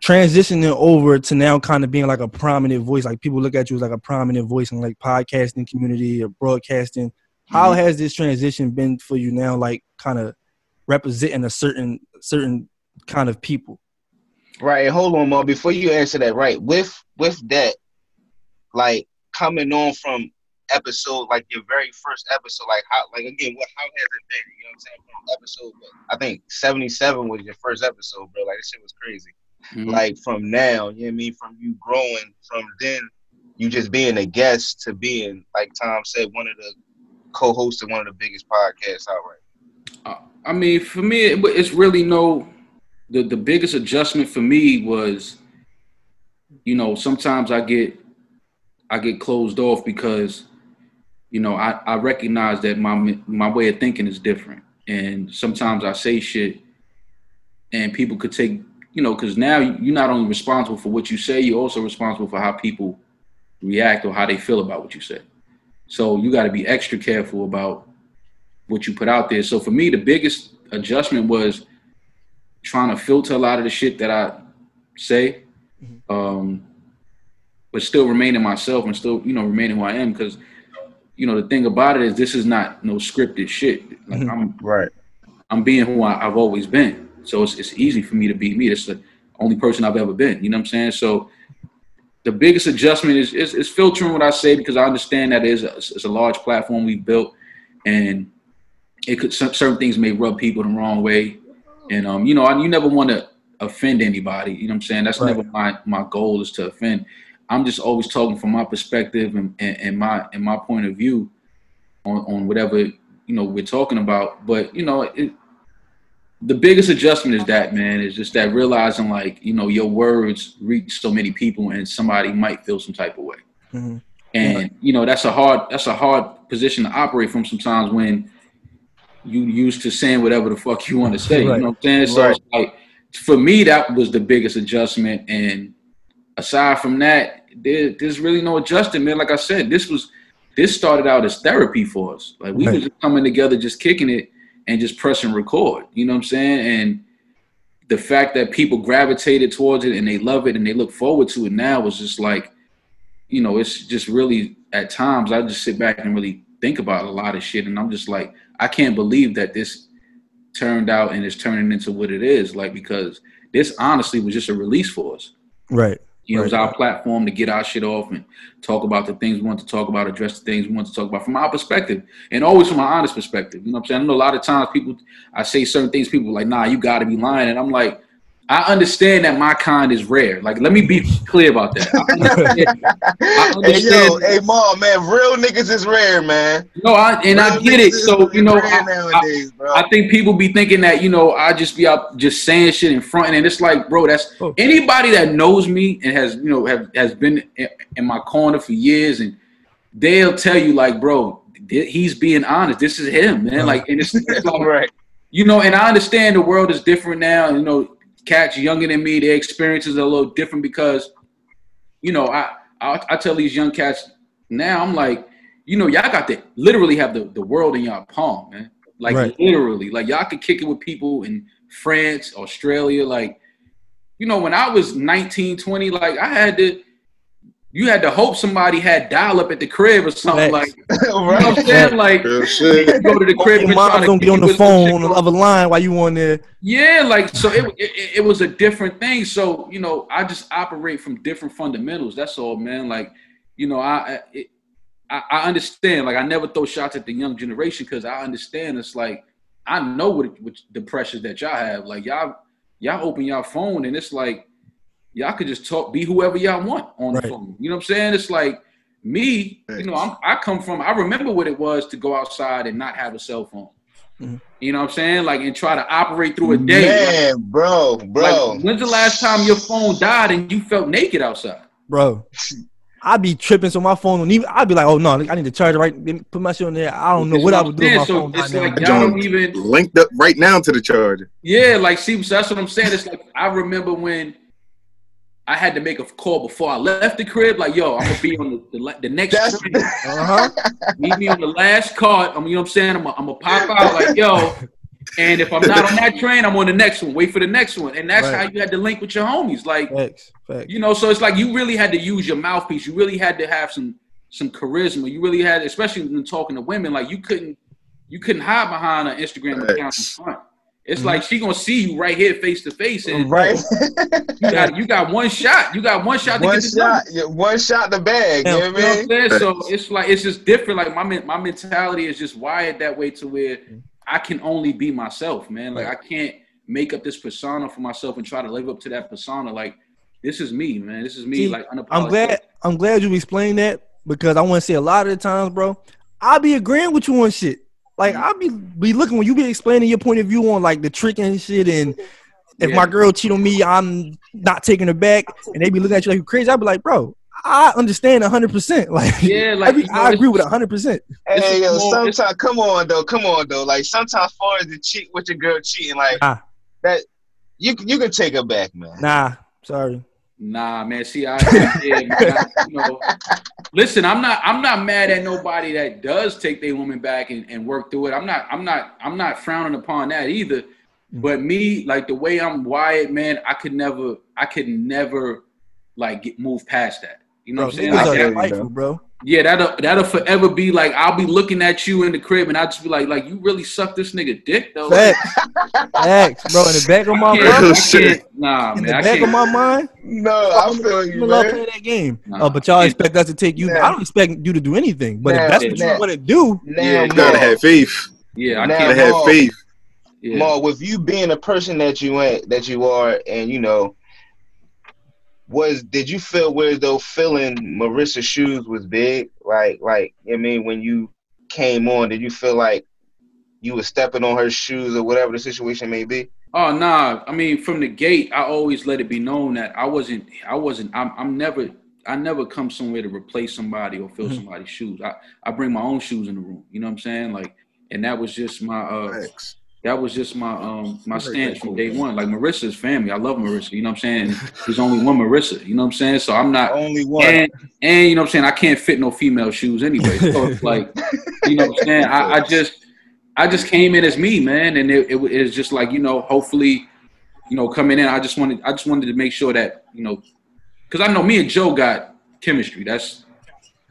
Speaker 1: Transitioning over to now kind of being like a prominent voice, like people look at you as like a prominent voice in like podcasting community or broadcasting. How mm-hmm. has this transition been for you now? Like kind of representing a certain certain kind of people.
Speaker 6: Right. Hold on, Mo. Before you answer that, right? With with that, like coming on from episode, like your very first episode, like how, like again, what how has it been? You know what I'm saying? From episode, I think 77 was your first episode, bro. Like this shit was crazy.
Speaker 8: Mhm.
Speaker 6: Like from now, you know what I mean? From you growing, from then you just being a guest to being, like Tom said, one of the co-hosts of one of the biggest podcasts out right.
Speaker 8: I mean, for me, it- it's really no. The the biggest adjustment for me was, you know, sometimes I get, I get closed off because, you know, I I recognize that my my way of thinking is different, and sometimes I say shit, and people could take, you know, because now you're not only responsible for what you say, you're also responsible for how people react or how they feel about what you say. So you got to be extra careful about what you put out there. So for me, the biggest adjustment was trying to filter a lot of the shit that I say, um, but still remaining myself and still, you know, remaining who I am. Because, you know, the thing about it is this is not no scripted shit. Like I'm
Speaker 6: right.
Speaker 8: I'm being who I, I've always been. So it's it's easy for me to beat me. It's the only person I've ever been. You know what I'm saying? So the biggest adjustment is, is, is filtering what I say because I understand that is a, it's a large platform we've built, and it could cer- certain things may rub people the wrong way, and um, you know, I, you never want to offend anybody. You know what I'm saying? That's
Speaker 1: Right.
Speaker 8: never my my goal is to offend. I'm just always talking from my perspective and, and, and my and my point of view on, on whatever you know we're talking about. But you know, it, the biggest adjustment is that man is just that realizing like you know your words reach so many people and somebody might feel some type of way
Speaker 1: Mhm.
Speaker 8: and you know that's a hard that's a hard position to operate from sometimes when you used to saying whatever the fuck you want to say.
Speaker 1: Right.
Speaker 8: You know what I'm saying? So
Speaker 6: Right.
Speaker 8: it's like for me, that was the biggest adjustment. And aside from that, there, there's really no adjustment, man. Like I said, this was this started out as therapy for us. Like we
Speaker 1: Right.
Speaker 8: were just coming together, just kicking it and just pressing record. You know what I'm saying? And the fact that people gravitated towards it and they love it and they look forward to it now was just like, you know, it's just really at times I just sit back and really think about a lot of shit and I'm just like, I can't believe that this turned out and is turning into what it is. Like because this honestly was just a release for us.
Speaker 1: Right.
Speaker 8: You know, it was our platform to get our shit off and talk about the things we want to talk about, address the things we want to talk about from our perspective, and always from an honest perspective. You know what I'm saying? I know a lot of times people, I say certain things, people are like, nah, you got to be lying. And I'm like, I understand that my kind is rare. Like, let me be clear about that. I understand, I
Speaker 6: Hey
Speaker 8: understand-
Speaker 6: yo, hey mom, man, real niggas is rare, man.
Speaker 8: no, I, and I get it. So, you know, I,
Speaker 6: nowadays, bro.
Speaker 8: I think people be thinking that you know I just be out just saying shit in front, and it's like, bro, that's
Speaker 1: Oh.
Speaker 8: anybody that knows me and has you know have has been in, in my corner for years, and they'll tell you like, bro, th- he's being honest. This is him, man. Uh-huh. Like, and it's, it's like,
Speaker 6: right.
Speaker 8: you know, and I understand the world is different now. You know, cats younger than me, their experiences are a little different because, you know, I I, I tell these young cats now, I'm like, you know, y'all got to literally have the, the world in y'all palm, man. Like
Speaker 1: Right.
Speaker 8: literally, like y'all could kick it with people in France, Australia. Like, you know, when I was 19, 20, like I had to, you had to hope somebody had dial up at the crib or something.
Speaker 1: Facts.
Speaker 8: Like, you know what I'm saying? Like, you go to the crib
Speaker 1: Your mom's gonna be on the phone on the other line while you on there.
Speaker 8: yeah, like so it, it it was a different thing. So you know, I just operate from different fundamentals. That's all, man. Like you know, I I- it, I, I understand. Like I never throw shots at the young generation because I understand. It's like I know what, what the pressures that y'all have. Like y'all y'all open y'all phone and it's like y'all could just talk, be whoever y'all want on
Speaker 1: Right.
Speaker 8: the phone. You know what I'm saying? It's like me. You know, I'm, I come from. I remember what it was to go outside and not have a cell phone.
Speaker 1: Mhm.
Speaker 8: You know what I'm saying? Like and try to operate through a day. Like,
Speaker 6: Man, bro, bro.
Speaker 8: like, when's the last time your phone died and you felt naked outside?
Speaker 1: Bro. I'd be tripping so my phone don't even I'd be like, oh no, I need to charge it right put my shit on there. I don't know
Speaker 8: That's
Speaker 1: what I would do with my
Speaker 8: saying.
Speaker 1: phone.
Speaker 8: So it's
Speaker 1: right
Speaker 8: like
Speaker 1: now.
Speaker 8: y'all don't even
Speaker 7: Linked up right now to the charger.
Speaker 8: Yeah, like see, so that's what I'm saying. It's like I remember when I had to make a call before I left the crib. Like, yo, I'm gonna be on the the, the next
Speaker 6: That's-
Speaker 8: train.
Speaker 1: Uh-huh.
Speaker 8: Meet me on the last cart. I'm, you know what I'm saying? I'm gonna I'm pop out like, yo. And if I'm not on that train, I'm on the next one. Wait for the next one. And that's
Speaker 1: Right.
Speaker 8: how you had to link with your homies. Like,
Speaker 1: Facts. Facts.
Speaker 8: you know, so it's like you really had to use your mouthpiece. You really had to have some some charisma. You really had, especially when talking to women, like you couldn't you couldn't hide behind an Instagram account in front. It's
Speaker 1: Mhm.
Speaker 8: like she gonna see you right here face to face, and
Speaker 6: Right.
Speaker 8: you got you got one shot. You got one shot to
Speaker 6: one
Speaker 8: get the
Speaker 6: shot, yeah, one shot the bag.
Speaker 1: Yeah,
Speaker 6: You know what I
Speaker 8: what
Speaker 6: mean?
Speaker 8: I'm saying? So it's like it's just different. Like my my mentality is just wired that way to where I can only be myself, man. Like I can't make up this persona for myself and try to live up to that persona. Like this is me, man. This is me.
Speaker 1: See,
Speaker 8: like
Speaker 1: I'm glad I'm glad you explained that because I want to say a lot of the times, bro, I'll be agreeing with you on shit. Like
Speaker 8: Mm-hmm.
Speaker 1: I be be looking when you be explaining your point of view on like the trick and shit, and if
Speaker 8: Yeah.
Speaker 1: my girl cheat on me, I'm not taking her back, and they be looking at you like you crazy. I be like, bro, I understand hundred percent. Like,
Speaker 8: Yeah,
Speaker 1: I,
Speaker 8: like,
Speaker 1: be-
Speaker 8: you know,
Speaker 1: I agree
Speaker 8: it's-
Speaker 1: with hundred percent.
Speaker 8: This
Speaker 6: Hey yo, sometimes come on though, come on though. Like sometimes far as the cheat with your girl cheating, like
Speaker 1: Ah.
Speaker 6: that you you can take her back, man.
Speaker 1: Nah, sorry.
Speaker 8: Nah, man. See, I, yeah, man, I- you know, listen, I'm not, I'm not mad at nobody that does take their woman back and, and work through it. I'm not, I'm not, I'm not frowning upon that either. But me, like the way I'm wired, man, I could never, I could never, like get move past that. You know
Speaker 1: Bro,
Speaker 8: what I'm saying? Like, that-
Speaker 1: spiteful, bro.
Speaker 8: Yeah, that'll that'll forever be like I'll be looking at you in the crib and I'll just be like, like you really suck this nigga dick though. Like,
Speaker 1: Facts, facts, bro. In the back of my mind,
Speaker 8: I
Speaker 7: shit.
Speaker 8: can't- Nah,
Speaker 1: in
Speaker 8: man,
Speaker 1: the
Speaker 8: I
Speaker 1: back of
Speaker 8: can't.
Speaker 1: my mind,
Speaker 6: No, I feel
Speaker 1: I'm
Speaker 6: you,
Speaker 1: love
Speaker 6: man.
Speaker 1: playing that game.
Speaker 8: Nah.
Speaker 1: Uh, but y'all expect us to take you.
Speaker 6: Nah.
Speaker 1: I don't expect you to do anything. But
Speaker 6: Nah,
Speaker 1: if that's what
Speaker 6: nah.
Speaker 1: you want to do,
Speaker 6: Now,
Speaker 8: Yeah,
Speaker 7: You gotta have faith.
Speaker 8: Yeah, I
Speaker 6: Now,
Speaker 7: You
Speaker 8: can't.
Speaker 7: gotta have faith.
Speaker 8: Yeah.
Speaker 6: Ma, with you being a person that you ain't that you are, and you know, was did you feel where though filling Marissa's shoes was big? Like, like I mean, when you came on, did you feel like you were stepping on her shoes or whatever the situation may be?
Speaker 8: Oh nah, I mean from the gate, I always let it be known that I wasn't, I wasn't, I'm, I'm never, I never come somewhere to replace somebody or fill
Speaker 1: Mhm.
Speaker 8: somebody's shoes. I, I bring my own shoes in the room. You know what I'm saying? Like, and that was just my uh, that was just my um my stance from day one. Like Marissa's family, I love Marissa. You know what I'm saying? There's only one Marissa. You know what I'm saying? So I'm not
Speaker 6: only one.
Speaker 8: And, and you know what I'm saying? I can't fit no female shoes anyway. So it's like, you know what I'm saying? I, I just I just came in as me, man, and it, it was just like you know, hopefully, you know, coming in, I just wanted I just wanted to make sure that you know, because I know me and Joe got chemistry. That's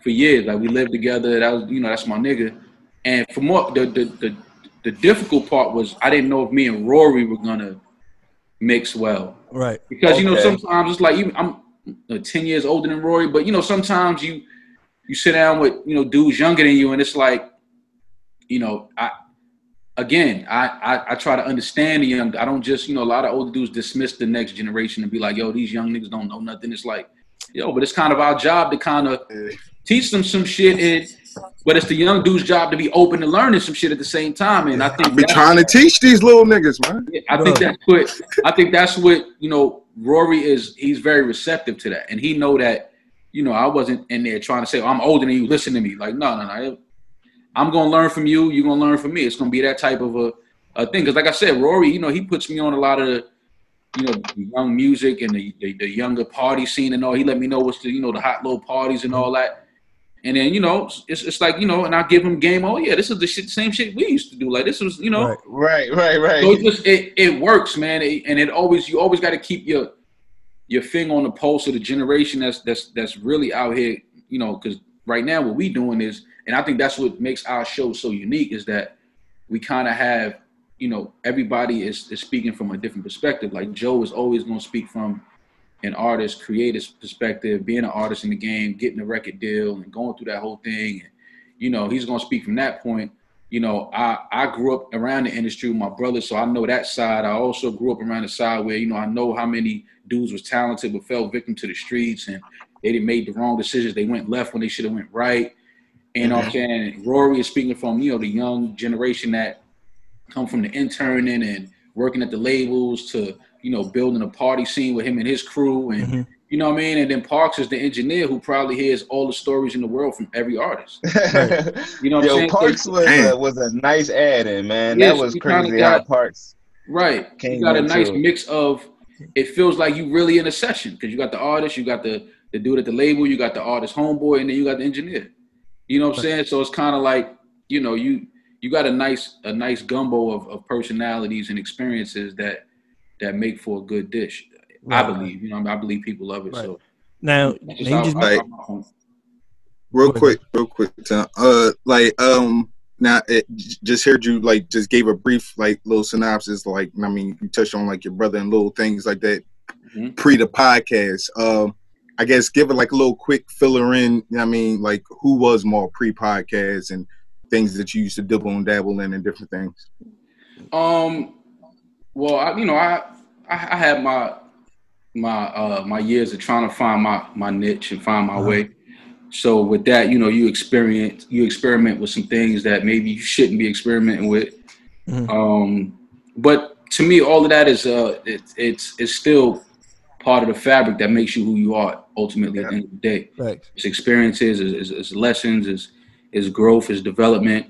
Speaker 8: for years. Like we lived together. That was you know that's my nigga. And for more the the the, the difficult part was I didn't know if me and Rory were gonna mix well.
Speaker 1: Right.
Speaker 8: Because you know sometimes it's like even I'm uh, ten years older than Rory, but you know sometimes you you sit down with you know dudes younger than you, and it's like you know I again I, I I try to understand the young. I don't just you know a lot of older dudes dismiss the next generation and be like yo these young niggas don't know nothing. It's like yo, but it's kind of our job to kind of teach them some shit and. But it's the young dude's job to be open to learning some shit at the same time, and I think
Speaker 7: Be
Speaker 8: that's-
Speaker 7: trying to teach these little niggas, man.
Speaker 8: I think that's what I think that's what you know. Rory is he's very receptive to that, and he know that you know I wasn't in there trying to say oh, I'm older than you. Listen to me, like no, no, no. I'm gonna learn from you. You're gonna learn from me. It's gonna be that type of a, a thing. Because like I said, Rory, you know, he puts me on a lot of the you know young music and the, the the younger party scene and all. He let me know what's the you know the hot little parties and all that. And then you know it's it's like you know, and I give him game. Oh yeah, this is the shit, same shit we used to do. Like this was you know.
Speaker 6: Right, right, right.
Speaker 8: So it just it, it works, man, It- and it always you always got to keep your your finger on the pulse of the generation that's that's that's really out here, you know, because right now what we doing is, and I think that's what makes our show so unique is that we kind of have, you know, everybody is is speaking from a different perspective. Like Joe is always going to speak from an artist, creator's perspective, being an artist in the game, getting a record deal, and going through that whole thing. And, you know, he's going to speak from that point. You know, I I grew up around the industry with my brother, so I know that side. I also grew up around the side where you know I know how many dudes was talented but fell victim to the streets and they didn't made the wrong decisions. They went left when they should have went right. And what I'm mm-hmm. saying Rory is speaking from you know the young generation that come from the interning and working at the labels to you know building a party scene with him and his crew and mm-hmm. you know what I mean. And then Parks is the engineer who probably hears all the stories in the world from every artist. You know what I'm
Speaker 6: Yo,
Speaker 8: saying?
Speaker 6: Parks was a, was a nice add in, man.
Speaker 8: Yes,
Speaker 6: that was
Speaker 8: you kinda
Speaker 6: crazy how Parks
Speaker 8: Right.
Speaker 6: came
Speaker 8: you got a nice
Speaker 6: it.
Speaker 8: mix of it feels like you really in a session because you got the artist, you got the the dude at the label, you got the artist homeboy, and then you got the engineer. You know what I'm saying? So it's kind of like, you know, you you got a nice a nice gumbo of, of personalities and experiences that that make for a good dish. I believe. You know, I believe people love it. So
Speaker 1: Now,
Speaker 8: just
Speaker 1: now just
Speaker 7: Like-
Speaker 8: how-
Speaker 7: real quick, real quick. Tom. Uh, like um, now it, just heard you like just gave a brief like little synopsis. Like I mean, you touched on like your brother and little things like that
Speaker 8: Mm-hmm.
Speaker 7: pre the podcast. Um, I guess give it like a little quick filler in. you know what I mean, like who was more pre podcast and things that you used to dibble and dabble in and different things.
Speaker 8: Um, well, I, you know, I, I I had my my uh my years of trying to find my my niche and find my way. So with that, you know, you experience you experiment with some things that maybe you shouldn't be experimenting with. Um, but to me, all of that is uh, it, it's it's still part of the fabric that makes you who you are ultimately at the end of the day.
Speaker 1: Right.
Speaker 8: It's experiences, it's, it's, it's lessons, it's, it's growth, it's development.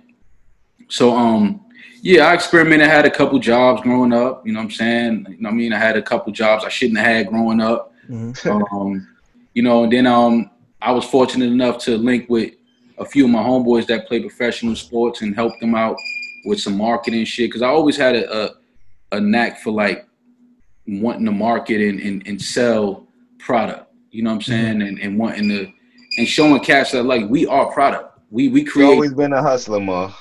Speaker 8: So um yeah, I experimented, had a couple jobs growing up, you know what I'm saying? You know what I mean? I had a couple jobs I shouldn't have had growing up. um, you know, and then um I was fortunate enough to link with a few of my homeboys that play professional sports and help them out with some marketing shit. Cause I always had a a, a knack for like wanting to market and, and, and sell product. You know what I'm saying? And and wanting to and showing cats that like we are product. We we
Speaker 6: You
Speaker 8: create
Speaker 6: always been a hustler, ma.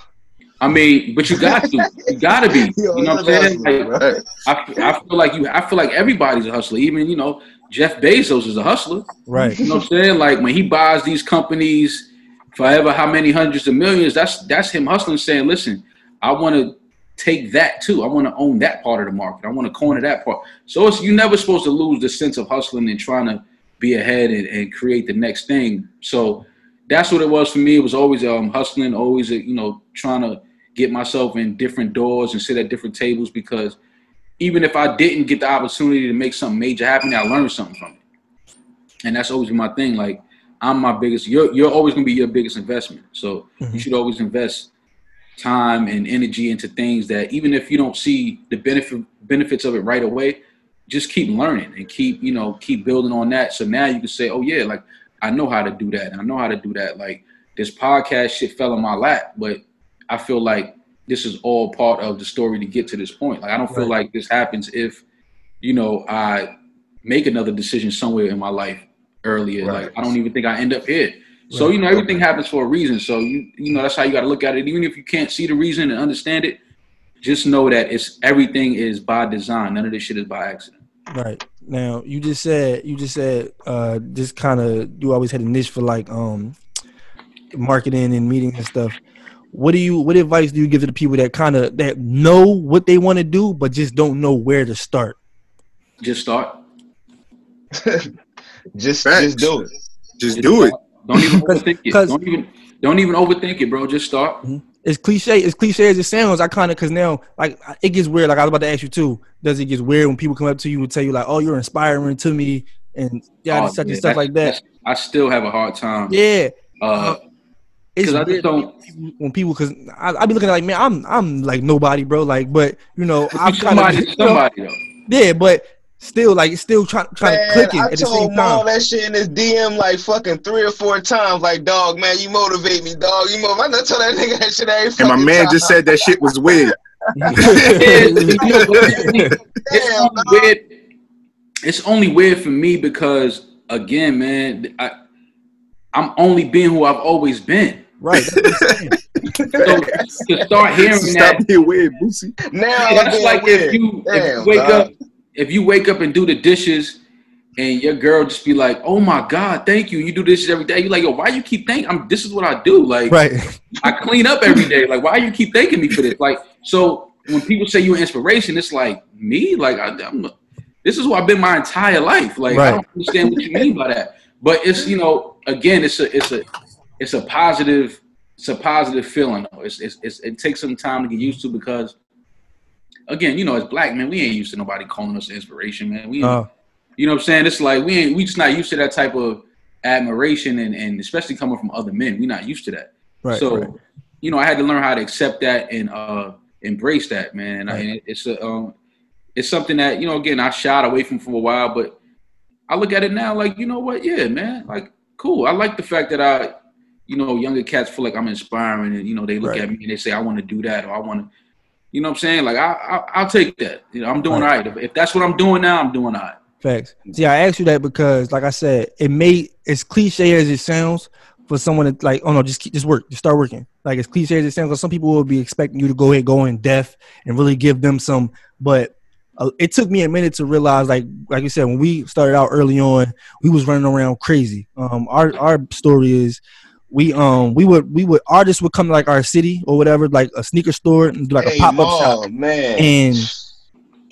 Speaker 8: I mean, but you got to. You got to be. You know what I'm saying? Like, I, I feel like you. I feel like everybody's a hustler. Even you know, Jeff Bezos is a hustler.
Speaker 1: Right.
Speaker 8: You know what I'm saying? Like when he buys these companies forever how many hundreds of millions, that's that's him hustling, saying, "Listen, I want to take that too. I want to own that part of the market. I want to corner that part." So it's you never supposed to lose the sense of hustling and trying to be ahead and, and create the next thing. So that's what it was for me. It was always um hustling, always uh, you know trying to get myself in different doors and sit at different tables because even if I didn't get the opportunity to make something major happen, I learned something from it. And that's always my thing. Like I'm my biggest. You're you're always gonna be your biggest investment. So mm-hmm. you should always invest time and energy into things that even if you don't see the benefit benefits of it right away, just keep learning and keep you know keep building on that. So now you can say, oh yeah, like I know how to do that. and I know how to do that. Like this podcast shit fell in my lap, but I feel like this is all part of the story to get to this point. Like I don't feel
Speaker 1: Right.
Speaker 8: like this happens if you know I make another decision somewhere in my life earlier. Like I don't even think I end up here. So you know everything happens for a reason. So you you know that's how you got to look at it. Even if you can't see the reason and understand it, just know that it's everything is by design. None of this shit is by accident.
Speaker 1: Right. Now you just said you just said uh just kind of you always had a niche for like um marketing and meetings and stuff. What do you what advice do you give to the people that kind of that know what they want to do but just don't know where to start?
Speaker 8: Just start.
Speaker 6: just
Speaker 7: Facts.
Speaker 6: just do it.
Speaker 7: Just do it.
Speaker 8: Don't even overthink it.
Speaker 1: 'cause-
Speaker 8: Don't even don't even overthink it, bro. Just start.
Speaker 1: It's cliche. As cliche as it sounds, I kind of because now like it gets weird. Like I was about to ask you too. Does it get weird when people come up to you and tell you like, "Oh, you're inspiring to me," and yeah,
Speaker 8: Oh,
Speaker 1: such
Speaker 8: yeah,
Speaker 1: and stuff like that?
Speaker 8: I still have a hard time.
Speaker 1: Yeah.
Speaker 8: Uh,
Speaker 1: It's
Speaker 8: 'Cause I just don't-
Speaker 1: when people because I, I be looking at like man I'm I'm like nobody bro like but you know I'm
Speaker 8: you
Speaker 1: kind
Speaker 8: somebody,
Speaker 1: of
Speaker 8: somebody though.
Speaker 1: yeah but still like it's still trying trying
Speaker 6: Man,
Speaker 1: to click it
Speaker 6: I
Speaker 1: at the
Speaker 6: told
Speaker 1: same
Speaker 6: Mal
Speaker 1: time
Speaker 6: that shit in his DM like fucking three or four times. Like, dog, man, you motivate me, dog. You motivate. I told that nigga that shit every
Speaker 7: And my man
Speaker 6: time.
Speaker 7: just said that shit was weird.
Speaker 8: it's only weird. It's only weird for me because again, man, I, I'm only being who I've always been.
Speaker 1: Right that's what I'm saying.
Speaker 8: So to start hearing
Speaker 7: Stop
Speaker 8: that,
Speaker 7: being weird, Boosie.
Speaker 6: Now
Speaker 8: that's like
Speaker 6: being
Speaker 8: if you,
Speaker 6: weird.
Speaker 8: if you wake
Speaker 6: dog.
Speaker 8: up, if you wake up and do the dishes, and your girl just be like, "Oh my god, thank you." You do this every day. You're like, "Yo, why you keep thinking? I'm. This is what I do. Like,
Speaker 1: right
Speaker 8: I clean up every day. Like, why you keep thanking me for this? Like, so when people say you're inspiration, it's like me. Like, I, I'm. This is who I've been my entire life. Like, I don't understand what you mean by that. But it's you know, again, it's a it's a it's a positive it's a positive feeling. Though. It's, it's, it's it takes some time to get used to because. Again, you know, as black men, we ain't used to nobody calling us inspiration, man. We,
Speaker 1: Uh,
Speaker 8: you know what I'm saying? It's like we ain't we just not used to that type of admiration and, and especially coming from other men. We're not used to that.
Speaker 1: right
Speaker 8: so,
Speaker 1: right.
Speaker 8: you know, I had to learn how to accept that and uh embrace that, man. And, I, and it's a um it's something that, you know, again, I shied away from for a while, but I look at it now like, you know what, yeah, man, like cool. I like the fact that I, you know, younger cats feel like I'm inspiring and you know, they look
Speaker 1: Right.
Speaker 8: at me and they say I want to do that or I want to you know what I'm saying? Like I, I I'll take that. You know, I'm doing
Speaker 1: Right.
Speaker 8: all right. If, if that's what I'm doing now, I'm doing all right.
Speaker 1: Facts. See, I asked you that because, like I said, it may as cliche as it sounds for someone to like, oh no, just keep, just work, just start working. Like as cliche as it sounds, because some people will be expecting you to go ahead, go in depth, and really give them some. But uh, it took me a minute to realize, like, like you said, when we started out early on, we was running around crazy. Um, our our story is. We um we would we would artists would come to like our city or whatever like a sneaker store and do like
Speaker 6: Hey,
Speaker 1: a pop up shop
Speaker 6: man.
Speaker 1: and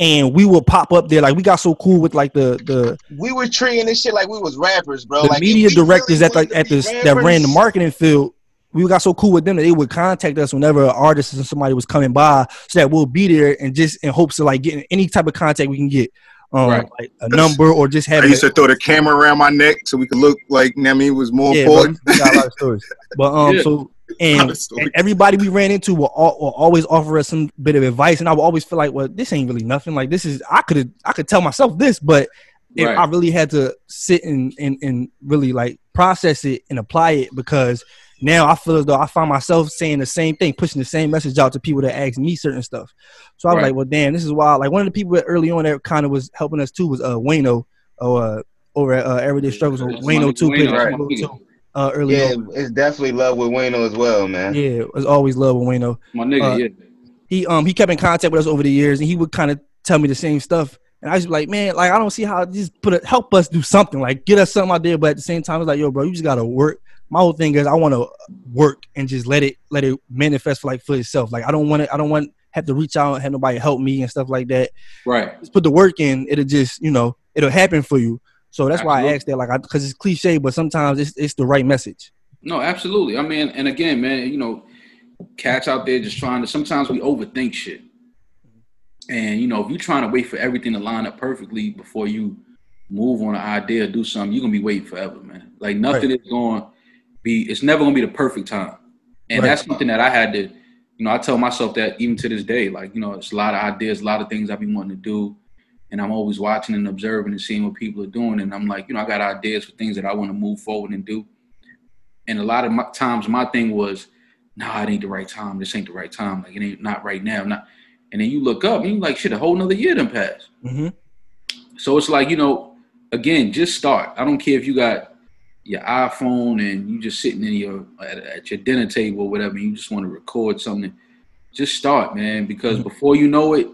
Speaker 1: and we would pop up there like we got so cool with like the the
Speaker 6: we were treating this shit like we was rappers, bro.
Speaker 1: the
Speaker 6: like,
Speaker 1: media directors
Speaker 6: really
Speaker 1: at like at this that ran the marketing field, we got so cool with them that they would contact us whenever an artist or somebody was coming by, so that we'll be there and just in hopes of like getting any type of contact we can get, um,
Speaker 8: Right.
Speaker 1: like a number or just having.
Speaker 7: I
Speaker 1: having.
Speaker 7: used to throw the camera around my neck so we could look like, you know what I mean, it was more
Speaker 1: yeah,
Speaker 7: important.
Speaker 1: we got a lot of stories, but um,
Speaker 8: Yeah.
Speaker 1: so and, and everybody we ran into will, al- will always offer us some bit of advice, and I will always feel like, well, this ain't really nothing. Like this is I could I could tell myself this, but if
Speaker 8: Right.
Speaker 1: I really had to sit and, and and really like process it and apply it because now I feel as though I find myself saying the same thing, pushing the same message out to people that ask me certain stuff. So I was
Speaker 8: Right.
Speaker 1: like, well, damn, this is wild. Like one of the people that early on that kind of was helping us too was uh Wayno, uh, over at uh, Everyday Struggles. So
Speaker 8: That's
Speaker 1: Wayno too,
Speaker 8: Wayno, right.
Speaker 1: keyboard, too, uh, early
Speaker 6: Yeah,
Speaker 1: on.
Speaker 6: it's definitely love with Wayno as well, man.
Speaker 1: Yeah, it was always love with Wayno.
Speaker 8: My nigga,
Speaker 1: Uh,
Speaker 8: yeah.
Speaker 1: He um he kept in contact with us over the years, and he would kind of tell me the same stuff. And I was like, man, like I don't see how just put it help us do something, like get us something out there. But at the same time, it's like, yo, bro, you just gotta work. My whole thing is I want to work and just let it let it manifest for like for itself. Like I don't want to I don't want have to reach out and have nobody help me and stuff like that.
Speaker 8: Right.
Speaker 1: Just put the work in, it'll just you know it'll happen for you. So that's why I
Speaker 8: Absolutely.
Speaker 1: asked that, like, because it's cliche, but sometimes it's it's the right message.
Speaker 8: No, absolutely. I mean, and again, man, you know, cats out there just trying to. Sometimes we overthink shit, and you know, if you're trying to wait for everything to line up perfectly before you move on an idea or do something, you're gonna be waiting forever, man. Like nothing is going be. It's never gonna be the perfect time, and
Speaker 1: Right.
Speaker 8: that's something that I had to you know, I tell myself that even to this day, like, you know, it's a lot of ideas, a lot of things I've been wanting to do. And I'm always watching and observing and seeing what people are doing. And I'm like, you know, I got ideas for things that I want to move forward and do. And a lot of my, times my thing was, nah, it ain't the right time. This ain't the right time. Like, it ain't not right now. Not. And then you look up and you like, shit, a whole nother year done passed.
Speaker 1: Mm-hmm.
Speaker 8: So it's like, you know, again, just start. I don't care if you got your iPhone and you just sitting in your at, at your dinner table or whatever, and you just want to record something. Just start, man, because mm-hmm. before you know it,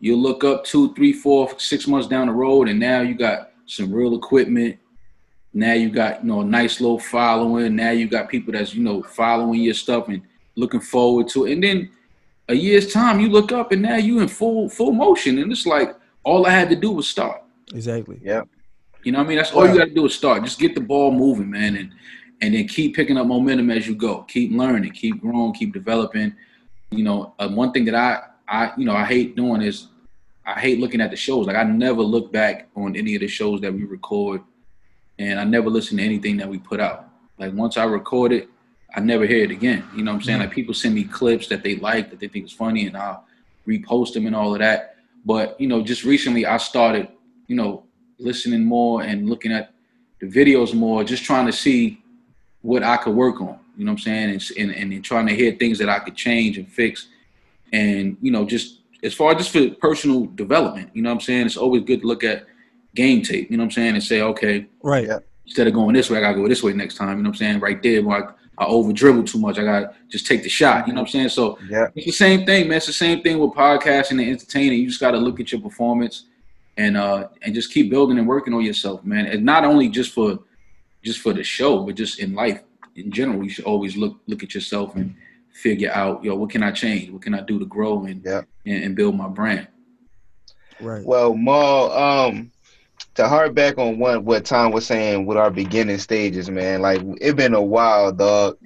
Speaker 8: you'll look up two, three, four, six months down the road, and now you got some real equipment. Now you got you know a nice little following. Now you got people that's you know following your stuff and looking forward to it. And then a year's time, you look up and now you in full full motion, and it's like all I had to do was start.
Speaker 1: Exactly.
Speaker 6: Yeah.
Speaker 8: You know what I mean? That's all you got to do is start. Just get the ball moving, man, and and then keep picking up momentum as you go. Keep learning, keep growing, keep developing. You know, uh, one thing that I I you know I hate doing is I hate looking at the shows. Like I never look back on any of the shows that we record, and I never listen to anything that we put out. Like once I record it, I never hear it again. You know what I'm saying? Like people send me clips that they like, that they think is funny, and I'll repost them and all of that. But you know, just recently I started, you know, listening more and looking at the videos more, just trying to see what I could work on. You know what I'm saying? And and, and, and trying to hear things that I could change and fix, and you know, just as far just for personal development. You know what I'm saying? It's always good to look at game tape. You know what I'm saying? And say, okay,
Speaker 1: Right. Yeah.
Speaker 8: instead of going this way, I gotta go this way next time. You know what I'm saying? Right there, where I, I over dribble too much, I gotta just take the shot. You know what I'm saying? So
Speaker 6: Yeah.
Speaker 8: it's the same thing, man. It's the same thing with podcasting and entertaining. You just gotta look at your performance and uh and just keep building and working on yourself, man. And not only just for just for the show, but just in life in general. You should always look look at yourself and figure out, yo, what can I change? What can I do to grow and and, and build my brand?
Speaker 1: Right.
Speaker 6: Well, Mal, um, to harp back on what what Tom was saying with our beginning stages, man. Like it been a while, dog,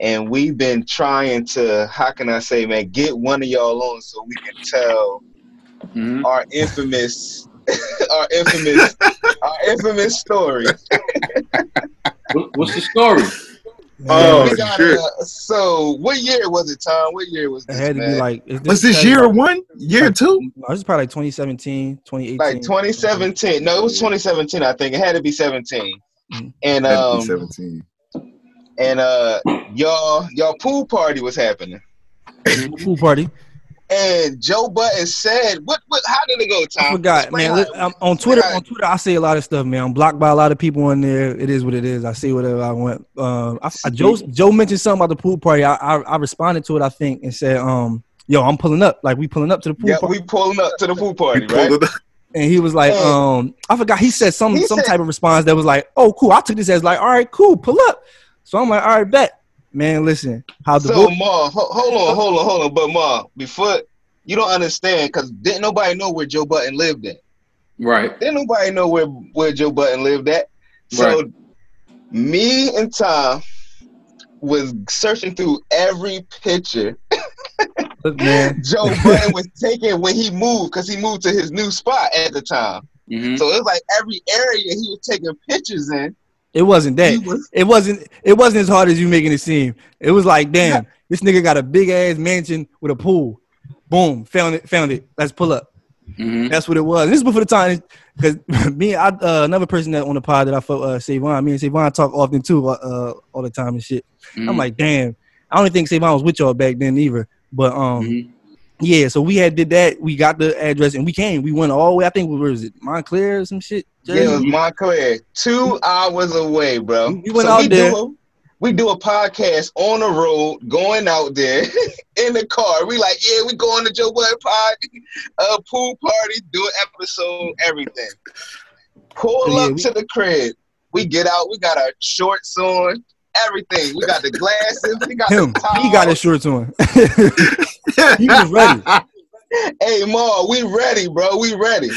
Speaker 6: and we've been trying to, how can I say, man, get one of y'all on so we can tell our infamous, our infamous, our infamous story.
Speaker 8: What's the story?
Speaker 7: Oh,
Speaker 6: We got,
Speaker 7: shit.
Speaker 6: uh, so what year was it, Tom? What year was
Speaker 1: It
Speaker 6: this,
Speaker 1: had to
Speaker 6: man?
Speaker 1: be like. is
Speaker 7: Was this year one? Year two?
Speaker 1: No, this is probably like 2017, 2018.
Speaker 6: like 2017. No, it was 2017. I think it had to be 17. And
Speaker 7: Had to be
Speaker 6: um,
Speaker 7: 17.
Speaker 6: and uh, y'all y'all pool party was happening.
Speaker 1: pool party.
Speaker 6: And Joe Budden said, "What? What? How did it go, Tom?"
Speaker 1: I forgot,
Speaker 6: Explain
Speaker 1: man.
Speaker 6: how-
Speaker 1: I'm, on Twitter, on Twitter, I say a lot of stuff, man. I'm blocked by a lot of people on there. It is what it is. I say whatever I want. Um, I, I, Joe Joe mentioned something about the pool party. I, I I responded to it, I think, and said, um, yo, I'm pulling up. Like we pulling up to the pool
Speaker 6: Yeah,
Speaker 1: party.
Speaker 6: we pulling up to the pool party, right?
Speaker 1: And he was like, um, I forgot. He said some
Speaker 6: He
Speaker 1: some
Speaker 6: said-
Speaker 1: type of response that was like, oh, cool. I took this as like, all right, cool, pull up. So I'm like, all right, bet, man. Listen, how the
Speaker 6: So
Speaker 1: vote-
Speaker 6: Ma, ho- hold on, hold on, hold on. But Ma, before you don't understand, because didn't nobody know where Joe Budden lived at.
Speaker 8: Right.
Speaker 6: Didn't nobody know where where Joe Budden lived at. So
Speaker 8: Right.
Speaker 6: me and Tom was searching through every picture
Speaker 1: man.
Speaker 6: Joe Budden was taking when he moved, because he moved to his new spot at the time.
Speaker 8: Mhm.
Speaker 6: So it was like every area he was taking pictures in.
Speaker 1: It wasn't that.
Speaker 6: Was-
Speaker 1: It wasn't. It wasn't as hard as you making it seem. It was like, damn, this nigga got a big ass mansion with a pool. Boom, found it. Found it. Let's pull up.
Speaker 8: Mhm.
Speaker 1: That's what it was. This is before the time because me, I uh, another person that on the pod that I felt uh, Savon. Me and Savon talk often too, uh, all the time and shit.
Speaker 8: Mhm.
Speaker 1: I'm like, damn. I don't think Savon was with y'all back then either. But um,
Speaker 8: Mhm.
Speaker 1: Yeah. So we had did that. We got the address and we came. We went all the way. I think where was it? Montclair or some shit.
Speaker 6: Yeah, it was Montclair, two hours away, bro.
Speaker 1: We went out
Speaker 6: we
Speaker 1: there.
Speaker 6: Do a, we do a podcast on the road, going out there in the car. We like, yeah, we going to Joe Budden party, uh, pool party, do an episode, everything. Pull
Speaker 1: Yeah,
Speaker 6: up
Speaker 1: we-
Speaker 6: to the crib. We get out. We got our shorts on, everything. We got the glasses. We got
Speaker 1: Him.
Speaker 6: the
Speaker 1: He got his shorts on. he was ready.
Speaker 6: Hey, Ma, we ready, bro. We ready.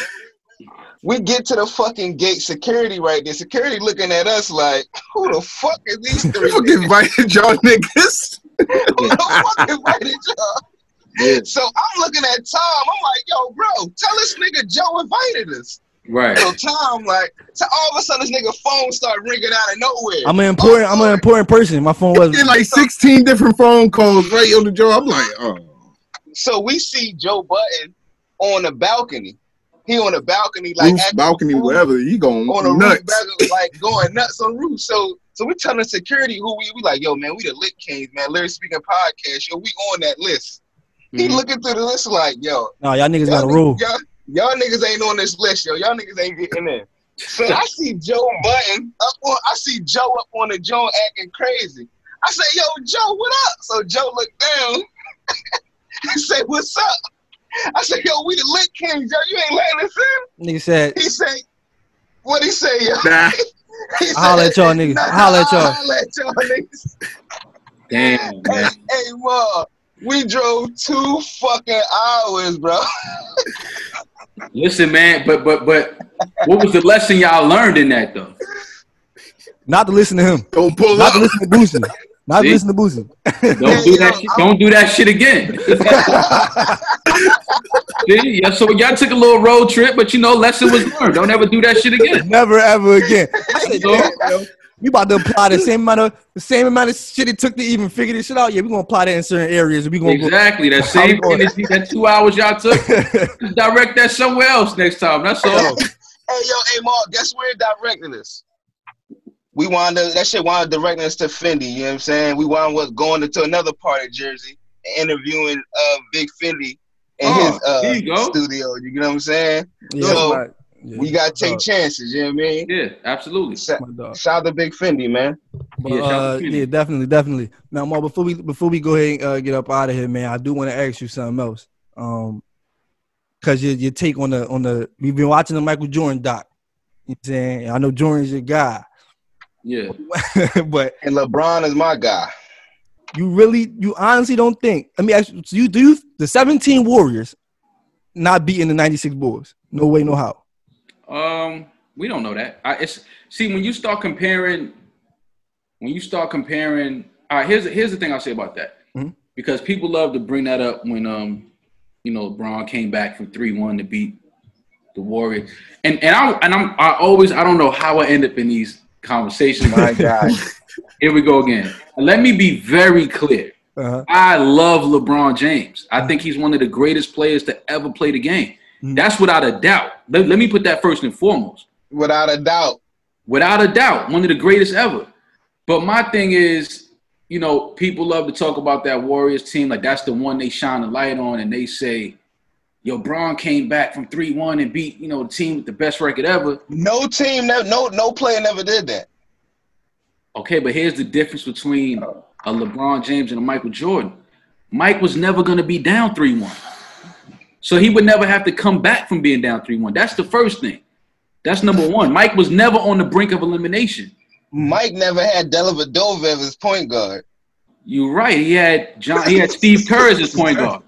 Speaker 6: We get to the fucking gate, security right there. Security looking at us like, who the fuck is these three?
Speaker 7: Fucking invited y'all niggas.
Speaker 6: who the fuck invited y'all? So I'm looking at Tom. I'm like, yo, bro, tell this nigga Joe invited us.
Speaker 8: Right.
Speaker 6: So Tom, like, so all of a sudden this nigga phone start ringing out of nowhere.
Speaker 1: I'm an important. I'm an important person. My phone was
Speaker 7: Get like 16 different phone calls right on the jaw. I'm like, oh.
Speaker 6: So we see Joe Budden on the balcony. He on the balcony, like
Speaker 7: roof, balcony,
Speaker 6: a fool
Speaker 7: whatever. You going
Speaker 6: on the
Speaker 7: nuts.
Speaker 6: roof, like going nuts on the roof. So, so we telling security who we we like, yo, man, we the Lit Kings, man. Larry speaking podcast, yo, we on that list. He
Speaker 1: Mm-hmm.
Speaker 6: looking through the list like, yo,
Speaker 1: No, y'all niggas got a
Speaker 6: y'all,
Speaker 1: rule.
Speaker 6: y'all, y'all niggas ain't on this list, yo. Y'all niggas ain't getting in. So I see Joe Budden up on, I see Joe up on the joint acting crazy. I say, yo, Joe, what up? So Joe looked down and say, what's up? I said, yo, we the lit kings, yo. You ain't letting us in.
Speaker 1: Nigga said,
Speaker 6: He said, what he say, yo?
Speaker 7: Nah.
Speaker 6: He
Speaker 1: I holler at y'all niggas.
Speaker 6: Nah,
Speaker 1: I holler at y'all.
Speaker 6: I holler at y'all niggas.
Speaker 8: Damn,
Speaker 6: Hey,
Speaker 8: man.
Speaker 6: hey, Ma, we drove two fucking hours, bro.
Speaker 8: Listen, man, but but but what was the lesson y'all learned in that though?
Speaker 1: not to listen to him.
Speaker 7: Don't pull
Speaker 1: Not
Speaker 7: up.
Speaker 1: to listen to Boosie. Not to listen to Boosie.
Speaker 8: Don't do that. Shit, don't do that shit again. See, yeah, so y'all took a little road trip, but you know, lesson was learned. Don't ever do that shit again.
Speaker 1: Never ever again. I said,
Speaker 8: So,
Speaker 1: "Damn, yo, we about to apply the same amount of the same amount of shit it took to even figure this shit out. Yeah, we're gonna apply that in certain areas. We gonna
Speaker 8: exactly that same energy, that two hours y'all took, just direct that somewhere else next time. That's all.
Speaker 6: Hey, yo, hey, Mark, guess where it directed us? We wound up, that shit wound up directing us to Fendi, you know what I'm saying? We wound up going into another part of Jersey and interviewing uh, Big Fendi in
Speaker 8: Oh,
Speaker 6: his uh,
Speaker 8: you
Speaker 6: studio, you know what I'm saying?
Speaker 1: Yeah,
Speaker 6: so,
Speaker 1: my- yeah,
Speaker 6: we gotta take
Speaker 1: dog.
Speaker 6: chances, you know what I mean?
Speaker 8: Yeah, absolutely.
Speaker 6: Shout,
Speaker 1: my dog.
Speaker 6: shout out to Big Fendi, man.
Speaker 1: But,
Speaker 8: Yeah,
Speaker 1: uh,
Speaker 8: Fendi.
Speaker 1: yeah, definitely, definitely. Now, Mo, before we before we go ahead and uh, get up out of here, man, I do want to ask you something else. Um, cause your your take on the on the we've been watching the Michael Jordan doc. You know what I'm saying I know Jordan's your guy,
Speaker 8: Yeah.
Speaker 1: but
Speaker 6: And LeBron is my guy.
Speaker 1: you really you honestly don't think? Let me ask you: so you do you, the 17 Warriors not beating the 96 Bulls? No way, no how.
Speaker 8: Um, we don't know that. I, it's see when you start comparing, when you start comparing. All right, here's here's the thing I'll say about that.
Speaker 1: Mhm.
Speaker 8: Because people love to bring that up when um, you know, LeBron came back from three one to beat the Warriors, and and I and I'm I always I don't know how I end up in these conversations.
Speaker 6: My God.
Speaker 8: Here we go again. Let me be very clear.
Speaker 1: Uh-huh.
Speaker 8: I love LeBron James. I think he's one of the greatest players to ever play the game. Mm-hmm. That's without a doubt. Let, let me put that first and foremost.
Speaker 6: Without a doubt.
Speaker 8: Without a doubt, one of the greatest ever. But my thing is, you know, people love to talk about that Warriors team like that's the one they shine the light on, and they say, "Yo, Bron came back from three one and beat you know the team with the best record ever."
Speaker 6: No team, no, no, no player never did that.
Speaker 8: Okay, but here's the difference between a LeBron James and a Michael Jordan. Mike was never going to be down 3 1. So he would never have to come back from being down 3 1. That's the first thing. That's number one. Mike was never on the brink of elimination.
Speaker 6: Mike never had Dellavedova as his point guard.
Speaker 8: You're right. He had John. He had Steve Kerr as his point guard.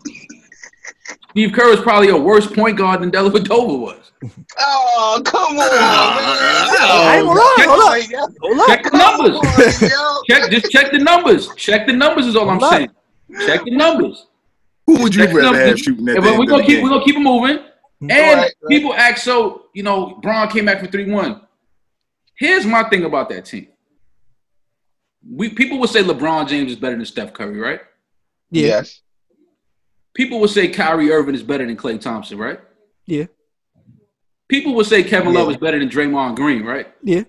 Speaker 8: Steve Kerr is probably a worse point guard than Dellavedova was.
Speaker 6: Oh, come on,
Speaker 1: I ain't
Speaker 6: man.
Speaker 1: gonna lie, hold up. Hold up.
Speaker 8: Check the numbers.
Speaker 6: On.
Speaker 8: Check just check the numbers. Check the numbers is all I'm
Speaker 1: Hold up.
Speaker 8: saying. Check the numbers.
Speaker 7: Who would you
Speaker 8: Check the
Speaker 7: rather
Speaker 8: numbers.
Speaker 7: have shooting at
Speaker 8: Yeah, but we're gonna keep we're gonna keep it moving. And
Speaker 6: Right, right.
Speaker 8: people ask, so you know, Bron came back from three one. Here's my thing about that team. We people would say LeBron James is better than Steph Curry, right?
Speaker 1: Yeah,
Speaker 6: Yes.
Speaker 8: People would say Kyrie Irving is better than Klay Thompson, right?
Speaker 1: yeah,
Speaker 8: People would say Kevin
Speaker 6: Yeah.
Speaker 8: Love is better than Draymond Green, right?
Speaker 1: yeah.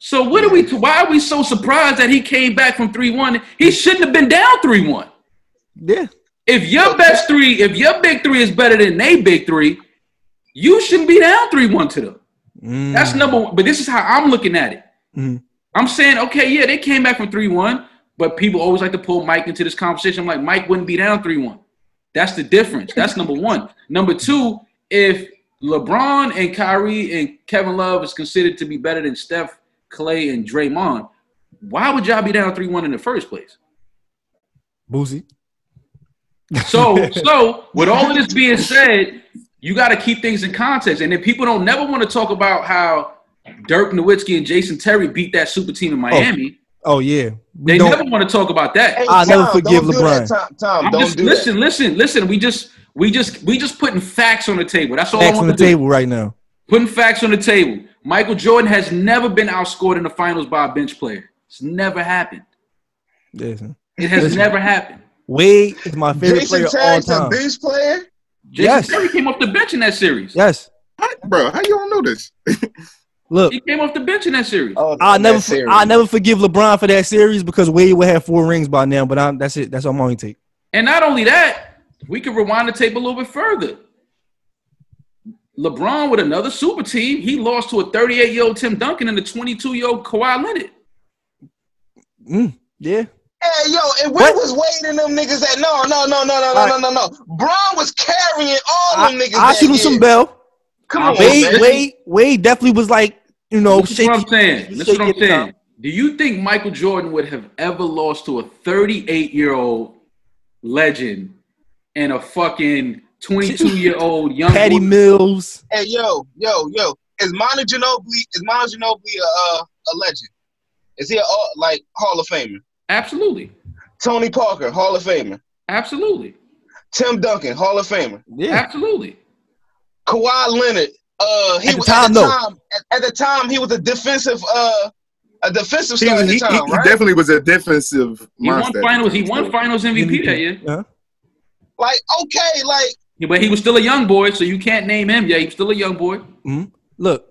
Speaker 8: So what are we? Why are we so surprised that he came back from three one? He shouldn't have been down three one.
Speaker 1: Yeah.
Speaker 8: If your best three, if your big three is better than they big three, you shouldn't be down three one to them.
Speaker 1: Mm.
Speaker 8: That's number one. But this is how I'm looking at it.
Speaker 1: Mhm.
Speaker 8: I'm saying, okay, yeah, they came back from 3 1, but people always like to pull Mike into this conversation. I'm like, Mike wouldn't be down 3 1. That's the difference. That's number one. Number two, if LeBron and Kyrie and Kevin Love is considered to be better than Steph, Klay, and Draymond, why would y'all be down 3 1 in the first place?
Speaker 1: Boosie.
Speaker 8: So, so with all of this being said, you got to keep things in context. And then people don't never want to talk about how Dirk Nowitzki and Jason Terry beat that super team in oh. Miami.
Speaker 1: Oh yeah. We
Speaker 8: They never want to talk about that.
Speaker 6: Hey,
Speaker 1: I'll never forgive
Speaker 6: don't do that,
Speaker 1: LeBron.
Speaker 6: Tom, Tom,
Speaker 8: I'm
Speaker 6: don't
Speaker 8: just
Speaker 6: do
Speaker 8: listen,
Speaker 6: that.
Speaker 8: listen, listen. We just we just we just putting facts on the table. That's all I
Speaker 1: facts
Speaker 8: want
Speaker 1: on the
Speaker 8: to do.
Speaker 1: table right now.
Speaker 8: Putting facts on the table. Michael Jordan has never been outscored in the finals by a bench player. It's never happened.
Speaker 1: Listen.
Speaker 8: It has
Speaker 1: Listen.
Speaker 8: never happened.
Speaker 1: Wade is my favorite
Speaker 6: Jason
Speaker 1: player all
Speaker 6: Terry's a
Speaker 1: time.
Speaker 6: bench player.
Speaker 8: Jason
Speaker 1: Yes.
Speaker 8: Terry came off the bench in that series.
Speaker 1: Yes.
Speaker 7: Bro, how you don't know this?
Speaker 1: Look,
Speaker 8: He came off the bench in that series.
Speaker 6: Oh,
Speaker 1: I'll never,
Speaker 6: series.
Speaker 1: I'll never forgive LeBron for that series because Wade would have four rings by now. But I'm, that's it. That's all I'm only take.
Speaker 8: And not only that, we could rewind the tape a little bit further. LeBron with another super team, he lost to a 38 year old Tim Duncan and a 22 year old Kawhi Leonard.
Speaker 1: Mm, yeah.
Speaker 6: Hey, yo, and where was Wade and them niggas at? No, no, no, no, no, no, no, no, no. Bron was carrying all them niggas.
Speaker 1: I
Speaker 6: that
Speaker 1: shoot him some bell.
Speaker 6: Come on,
Speaker 1: Wade,
Speaker 6: man.
Speaker 1: Wade, Wade definitely was like, you know,
Speaker 8: This is what I'm saying. This is what I'm
Speaker 1: shaky at the
Speaker 8: saying. Do you think Michael Jordan would have ever lost to a 38 year old legend and a fucking 22 year old young
Speaker 1: Patty
Speaker 8: boy?
Speaker 1: Mills.
Speaker 6: Hey, yo, yo, yo. Is Manu Ginobili is Manu Ginobili a, uh, a legend? Is he a like Hall of Famer?
Speaker 8: Absolutely.
Speaker 6: Tony Parker, Hall of Famer.
Speaker 8: Absolutely.
Speaker 6: Tim Duncan, Hall of Famer.
Speaker 1: Yeah.
Speaker 8: Absolutely.
Speaker 6: Kawhi Leonard. Uh, he
Speaker 1: At the
Speaker 6: was
Speaker 1: time,
Speaker 6: at the
Speaker 1: no.
Speaker 6: time. At, at the time, he was a defensive. Uh, a defensive
Speaker 7: He,
Speaker 6: at the
Speaker 7: he,
Speaker 6: time,
Speaker 7: he
Speaker 6: right?
Speaker 7: definitely was a defensive
Speaker 8: He won
Speaker 7: monster.
Speaker 8: finals. He won finals MVP that year.
Speaker 1: Yeah.
Speaker 6: like, okay, like,
Speaker 8: Yeah, But he was still a young boy, so you can't name him. Yeah, he was still a young boy.
Speaker 1: Mhm. Look,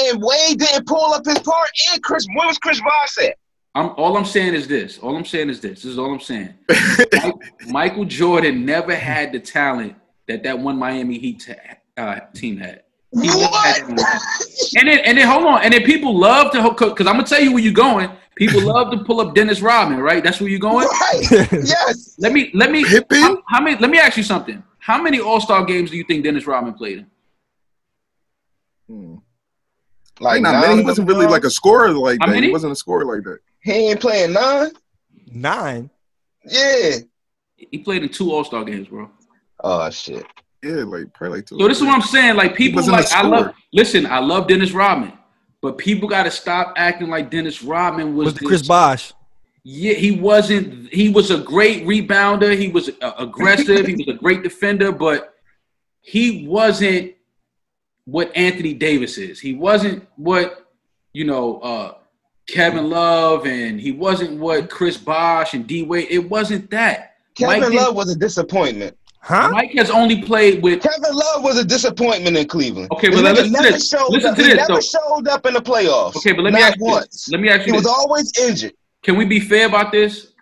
Speaker 6: and Wade didn't pull up his part. And Chris, where was Chris Bosh at?
Speaker 8: I'm all I'm saying is this. All I'm saying is this. This is all I'm saying. Mike- Michael Jordan never had the talent that that one Miami Heat uh, team had. He never had and then and then hold on. And then people love to because I'm gonna tell you where you're going. People love to pull up Dennis Rodman, right? That's where you're going.
Speaker 6: Right. yes.
Speaker 8: Let me let me how, how many let me ask you something. How many All Star games do you think Dennis Rodman played in?
Speaker 7: Like, not many. He wasn't really like a scorer like that. He wasn't a scorer like that.
Speaker 6: He ain't playing nine.
Speaker 1: nine.
Speaker 6: Yeah.
Speaker 8: He played in two All Star games, bro.
Speaker 6: Oh shit.
Speaker 7: Yeah, like probably like two.
Speaker 8: So this is what I'm saying. Like people like I love listen, I love Dennis Rodman, but people gotta stop acting like Dennis Rodman was,
Speaker 1: Was the
Speaker 8: this-
Speaker 1: Chris Bosh?
Speaker 8: Yeah, he wasn't. He was a great rebounder. He was uh, aggressive. he was a great defender, but he wasn't what Anthony Davis is. He wasn't what you know uh, Kevin Love, and he wasn't what Chris Bosh and D Wade. It wasn't that.
Speaker 6: Kevin
Speaker 8: Mike,
Speaker 6: Love was a disappointment.
Speaker 1: Huh?
Speaker 8: Mike has only played with.
Speaker 6: Kevin Love was a disappointment in Cleveland.
Speaker 8: Okay, but
Speaker 6: nigga
Speaker 8: listen to
Speaker 6: never
Speaker 8: this.
Speaker 6: showed
Speaker 8: Listen
Speaker 6: up.
Speaker 8: to
Speaker 6: he
Speaker 8: this,
Speaker 6: never
Speaker 8: though.
Speaker 6: showed up in the playoffs.
Speaker 8: Okay, but let me
Speaker 6: Not
Speaker 8: ask you
Speaker 6: once.
Speaker 8: this. Let me ask
Speaker 6: He
Speaker 8: you
Speaker 6: was always injured.
Speaker 8: Can we be fair about this?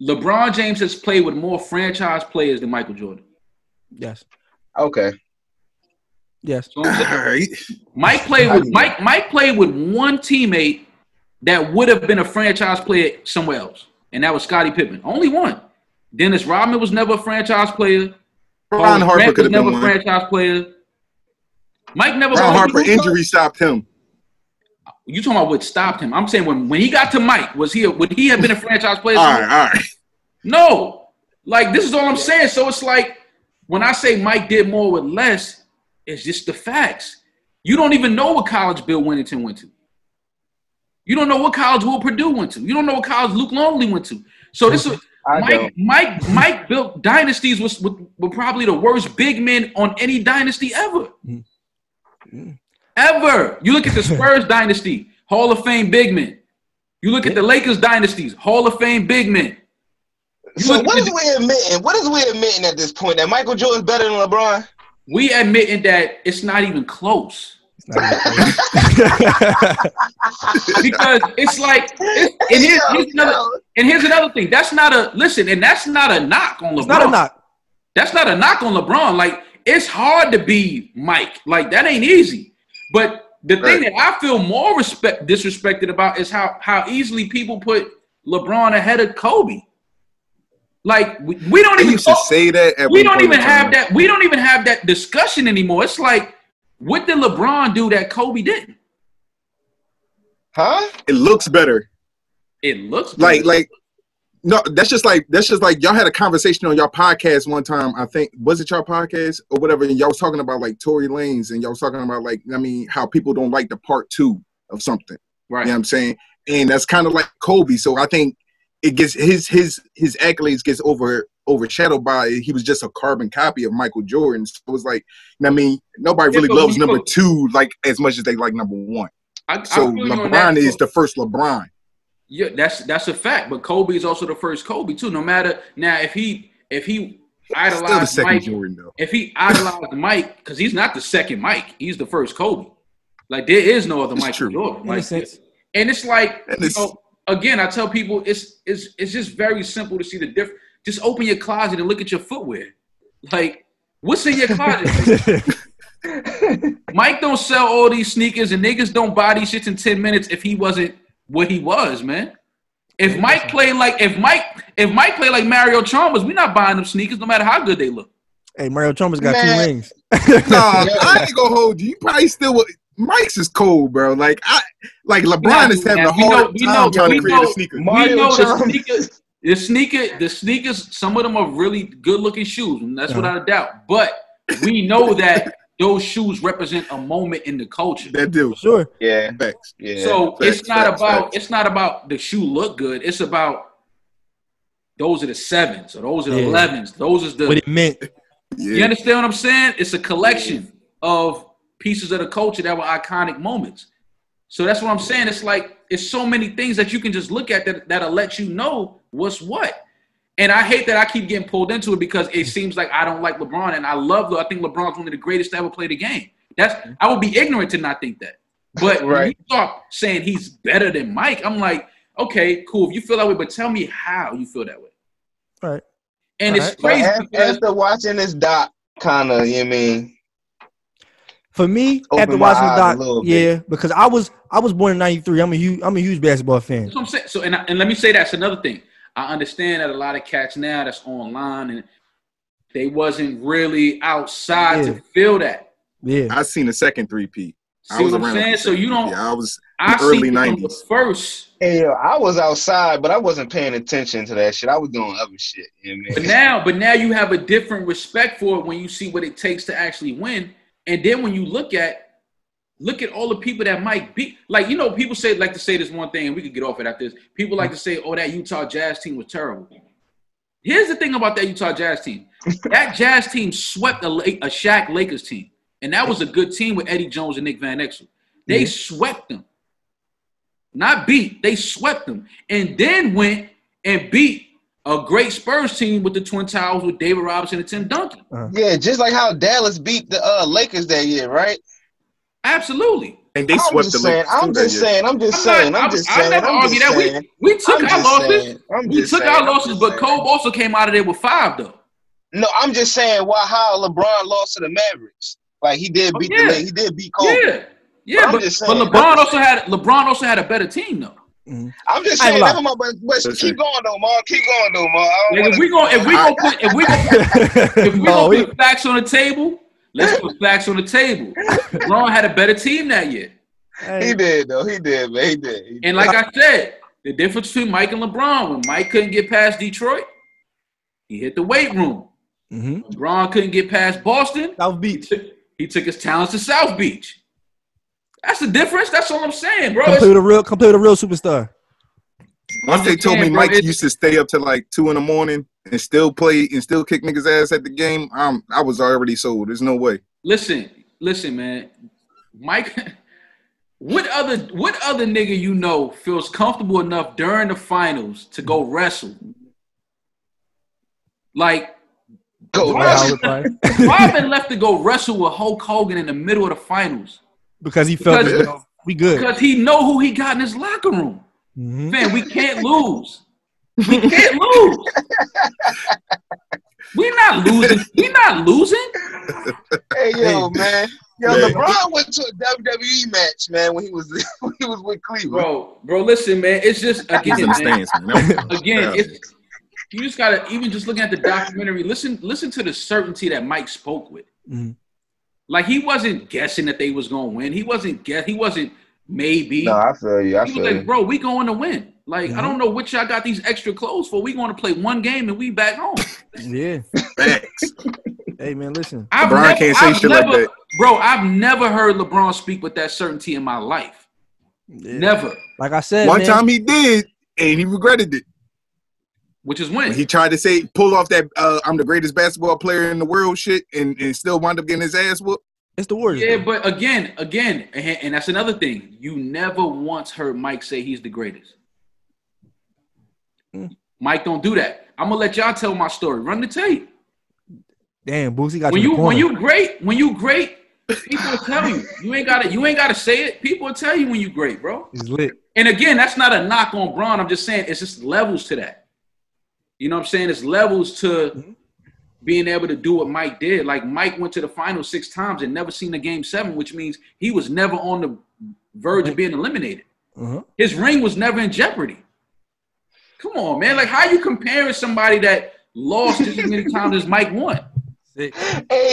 Speaker 8: LeBron James has played with more franchise players than Michael Jordan.
Speaker 1: Yes.
Speaker 6: Okay.
Speaker 1: Yes.
Speaker 8: So I'm saying-
Speaker 7: All right.
Speaker 8: Mike played with Mike. Mike played with one teammate that would have been a franchise player somewhere else, and that was Scottie Pippen. Only one. Dennis Rodman was never a franchise player.
Speaker 7: Ron Harper
Speaker 8: Grant
Speaker 7: could
Speaker 8: was
Speaker 7: have
Speaker 8: never
Speaker 7: been
Speaker 8: a
Speaker 7: one.
Speaker 8: franchise player. Mike never.
Speaker 7: Ron Harper injury stopped him.
Speaker 8: You talking about what stopped him? I'm saying when when he got to Mike, was he a, would he have been a franchise player?
Speaker 7: All
Speaker 8: somewhere?
Speaker 7: right, all right.
Speaker 8: No. Like this is all I'm saying. So it's like when I say Mike did more with less, it's just the facts. You don't even know what college Bill Wennington went to. You don't know what college Will Perdue went to. You don't know what college Luke Longley went to. So this is Mike. Mike. Mike built dynasties with, with probably the worst big men on any dynasty ever. Ever. You look at the Spurs dynasty, Hall of Fame big men. You look at the Lakers dynasties, Hall of Fame big men. You
Speaker 6: So what
Speaker 8: at
Speaker 6: is we admitting? What is we admitting at this point? That Michael Jordan's better than LeBron?
Speaker 8: We admitting that it's not even close because it's like it's, and here's, here's another and here's another thing that's not a listen and that's not a knock on LeBron.
Speaker 1: It's not a knock.
Speaker 8: That's not a knock on LeBron. Like it's hard to be Mike. Like that ain't easy. But the thing that I feel more respect disrespected about is how how easily people put LeBron ahead of Kobe. Like we, we don't
Speaker 7: They
Speaker 8: even
Speaker 7: used to say that.
Speaker 8: We don't even have that. We don't even have that discussion anymore. It's like, what did LeBron do that Kobe didn't?
Speaker 6: Huh?
Speaker 7: It looks better.
Speaker 8: It looks
Speaker 7: like
Speaker 8: better.
Speaker 7: like no that's just like that's just like y'all had a conversation on your podcast one time i think was it your podcast or whatever and y'all was talking about like tory lanez and y'all was talking about like i mean how people don't like the part two of something
Speaker 8: right
Speaker 7: you know what i'm saying and that's kind of like kobe so i think it gets his his his accolades gets over overshadowed by he was just a carbon copy of Michael Jordan. So it was like, you know what I mean, nobody
Speaker 8: Yeah,
Speaker 7: really
Speaker 8: but
Speaker 7: loves number
Speaker 8: know-
Speaker 7: two like as much as they like number one.
Speaker 8: I, I
Speaker 7: So
Speaker 8: feel you on that,
Speaker 7: LeBron is the first LeBron.
Speaker 8: Yeah, that's that's a fact. But Kobe is also the first Kobe too. No matter now, if he if he
Speaker 7: Still the
Speaker 8: idolized
Speaker 7: second
Speaker 8: Mike,
Speaker 7: Jordan though.
Speaker 8: if he idolized Mike, because he's not the second Mike, he's the first Kobe. Like there is no other
Speaker 7: It's
Speaker 8: Michael
Speaker 7: true.
Speaker 8: Jordan.
Speaker 1: In
Speaker 8: Like,
Speaker 1: sense.
Speaker 8: and it's like
Speaker 7: And
Speaker 8: you know, again, I tell people it's it's it's just very simple to see the difference. Just open your closet and look at your footwear. Like, what's in your closet? Mike don't sell all these sneakers and niggas don't buy these shits in 10 minutes if he wasn't what he was, man. If Mike played like if Mike if Mike played like Mario Chalmers, we're not buying them sneakers no matter how good they look.
Speaker 1: Hey, Mario Chalmers got
Speaker 7: Man.
Speaker 1: two rings.
Speaker 7: Nah, I ain't gonna hold you. You probably still would. Mike's is cold, bro. Like I, like LeBron is having a
Speaker 8: We know-
Speaker 7: hard time
Speaker 8: know-
Speaker 7: trying to create
Speaker 8: know-
Speaker 7: a sneaker.
Speaker 8: We know the
Speaker 6: Chalmers.
Speaker 8: sneakers, the sneaker, the sneakers, some of them are really good looking shoes, and that's
Speaker 7: Uh-huh.
Speaker 8: without a doubt. But we know that those shoes represent a moment in the culture.
Speaker 7: That do.
Speaker 1: Sure.
Speaker 6: Yeah,
Speaker 7: Facts.
Speaker 6: yeah.
Speaker 8: So
Speaker 7: Facts,
Speaker 8: it's not
Speaker 7: facts,
Speaker 8: about
Speaker 7: facts.
Speaker 8: it's not about the shoe look good. It's about those are the sevens or those are the
Speaker 1: Yeah.
Speaker 8: elevens. Those is the
Speaker 1: What it meant.
Speaker 8: you
Speaker 7: Yeah.
Speaker 8: understand what I'm saying? It's a collection of pieces of the culture that were iconic moments. So that's what I'm saying. It's like it's so many things that you can just look at that that'll let you know what's what. And I hate that I keep getting pulled into it because it seems like I don't like LeBron, and I love. I think LeBron's one of the greatest to ever play the game. That's I would be ignorant to not think that. But when you
Speaker 6: Right.
Speaker 8: start saying he's better than Mike, I'm like, okay, cool. If you feel that way, but tell me how you feel that way.
Speaker 1: All right.
Speaker 8: And
Speaker 1: All
Speaker 8: it's
Speaker 1: right.
Speaker 8: Crazy
Speaker 6: af-
Speaker 8: because
Speaker 6: after watching this doc, kind of, you know what I mean,
Speaker 1: For me,
Speaker 6: Open
Speaker 1: after watching the
Speaker 6: eyes a
Speaker 1: doc,
Speaker 6: little bit.
Speaker 1: yeah, because I was I was born in '93. I'm a huge I'm a huge basketball fan.
Speaker 8: That's what I'm saying. So, and, I, and let me say that's another thing. I understand that a lot of cats now that's online and they wasn't really outside
Speaker 1: Yeah.
Speaker 8: to feel that.
Speaker 1: Yeah,
Speaker 7: I seen the second three-peat.
Speaker 8: See what I'm saying? So you don't.
Speaker 7: Yeah, I was
Speaker 8: I
Speaker 7: early
Speaker 8: seen it from the
Speaker 7: nineties.
Speaker 8: first,
Speaker 6: hey, yo, I was outside, but I wasn't paying attention to that shit. I was doing other shit. You know
Speaker 8: but now, but now you have a different respect for it when you see what it takes to actually win. And then when you look at look at all the people that Mike beat, like you know, people say like to say this one thing, and we could get off it after this. People like to say, "Oh, that Utah Jazz team was terrible." Here's the thing about that Utah Jazz team. That Jazz team swept a, a Shaq Lakers team, and that was a good team with Eddie Jones and Nick Van Exel. They swept them, not beat. They swept them, and then went and beat a great Spurs team with the Twin Towers with David Robinson and Tim Duncan.
Speaker 6: Yeah, just like how Dallas beat the uh, Lakers that year, right?
Speaker 8: Absolutely.
Speaker 7: And they
Speaker 6: I'm
Speaker 7: swept
Speaker 6: just
Speaker 7: the
Speaker 6: saying.
Speaker 7: Lakers
Speaker 6: I'm just saying. I'm just
Speaker 8: I'm
Speaker 6: saying.
Speaker 8: not-
Speaker 6: I'm
Speaker 8: I'm-
Speaker 6: just
Speaker 8: I
Speaker 6: saying.
Speaker 8: never
Speaker 6: I'm
Speaker 8: argue
Speaker 6: just
Speaker 8: that. We- we took
Speaker 6: I'm
Speaker 8: our losses. We took
Speaker 6: saying,
Speaker 8: our
Speaker 6: I'm
Speaker 8: losses, but
Speaker 6: saying.
Speaker 8: Kobe also came out of there with five though.
Speaker 6: No, I'm just saying why how LeBron lost to the Mavericks. Like he did
Speaker 8: Oh,
Speaker 6: beat
Speaker 8: yeah.
Speaker 6: the he did beat Kobe.
Speaker 8: Yeah, yeah,
Speaker 6: I'm
Speaker 8: but, but. LeBron also had LeBron also had a better team though.
Speaker 6: I'm just saying.
Speaker 1: gonna
Speaker 6: Never mind, but, but keep going though, Mark. Keep going though, Mark. I don't
Speaker 8: Like if
Speaker 6: wanna-
Speaker 8: we go if we go put if we go if we
Speaker 1: No,
Speaker 8: go
Speaker 1: we-
Speaker 8: put facts on the table, let's put facts on the table. LeBron had a better team that year.
Speaker 6: He did though. He did, man. He did. He did.
Speaker 8: And like I said, the difference between Mike and LeBron, when Mike couldn't get past Detroit, he hit the weight room.
Speaker 1: hmm
Speaker 8: LeBron couldn't get past Boston,
Speaker 1: South Beach.
Speaker 8: he took his talents to South Beach. That's the difference. That's all I'm saying, bro.
Speaker 1: Come
Speaker 8: It's-
Speaker 1: play with a real come play with a real superstar.
Speaker 7: Once they told me Mike used to stay up to like two in the morning and still play and still kick niggas ass at the game, um, I was already sold. There's no way.
Speaker 8: Listen, listen, man. Mike, what other what other nigga you know feels comfortable enough during the finals to go wrestle? Like
Speaker 6: Go
Speaker 1: Dwight
Speaker 6: wrestle.
Speaker 1: Howard, right?
Speaker 8: Robin left to go wrestle with Hulk Hogan in the middle of the finals
Speaker 1: because he felt
Speaker 8: Because-
Speaker 1: as though we good.
Speaker 8: because he know who he got in his locker room.
Speaker 1: Mhm.
Speaker 8: Man, we can't lose. We can't lose. We not losing. We not losing.
Speaker 6: Hey yo, man. Yo,
Speaker 7: Man.
Speaker 6: LeBron went to a WWE match, man, when he was when he was with Cleveland.
Speaker 8: Bro, bro, listen, man. It's just
Speaker 7: He's
Speaker 8: again,
Speaker 7: in the
Speaker 8: man,
Speaker 7: stands, man.
Speaker 8: Again, it's you just gotta even just looking at the documentary, listen, listen to the certainty that Mike spoke with.
Speaker 1: Mhm.
Speaker 8: Like he wasn't guessing that they was gonna win. He wasn't guess. He wasn't maybe.
Speaker 6: No, I feel you. I
Speaker 8: he
Speaker 6: feel
Speaker 8: was
Speaker 6: you.
Speaker 8: bro, we going to win. Like
Speaker 1: Mm-hmm.
Speaker 8: I don't know what y'all got these extra clothes for. We going to play one game and we back home.
Speaker 1: Yeah.
Speaker 7: Facts.
Speaker 1: Hey man, listen.
Speaker 8: I've
Speaker 7: LeBron
Speaker 8: never,
Speaker 7: can't say
Speaker 8: I've
Speaker 7: shit like that.
Speaker 8: Bro, I've never heard LeBron speak with that certainty in my life.
Speaker 1: Yeah.
Speaker 8: Never.
Speaker 1: Like I said,
Speaker 7: One
Speaker 1: man,
Speaker 7: time he did, and he regretted it.
Speaker 8: Which is when
Speaker 7: When he tried to say pull off that uh, I'm the greatest basketball player in the world shit and, and still wound up getting his ass whooped.
Speaker 1: It's the Warriors.
Speaker 8: Yeah, but again, again, and and that's another thing. You never once heard Mike say he's the greatest.
Speaker 1: Hmm.
Speaker 8: Mike don't do that. I'm gonna let y'all tell my story. Run the tape.
Speaker 1: Damn, Boosie got
Speaker 8: When
Speaker 1: you.
Speaker 8: you
Speaker 1: in the
Speaker 8: when you great, when you great, people will tell you. You ain't gotta you ain't gotta say it. People will tell you when you great, bro.
Speaker 1: He's lit.
Speaker 8: And again, that's not a knock on Bron. I'm just saying it's just levels to that. You know what I'm saying? It's levels to being able to do what Mike did. Like Mike went to the final six times and never seen a game seven, which means he was never on the verge of being eliminated.
Speaker 1: Uh-huh.
Speaker 8: His ring was never in jeopardy. Come on, man. Like, how you comparing somebody that lost as many times as Mike won?
Speaker 6: Hey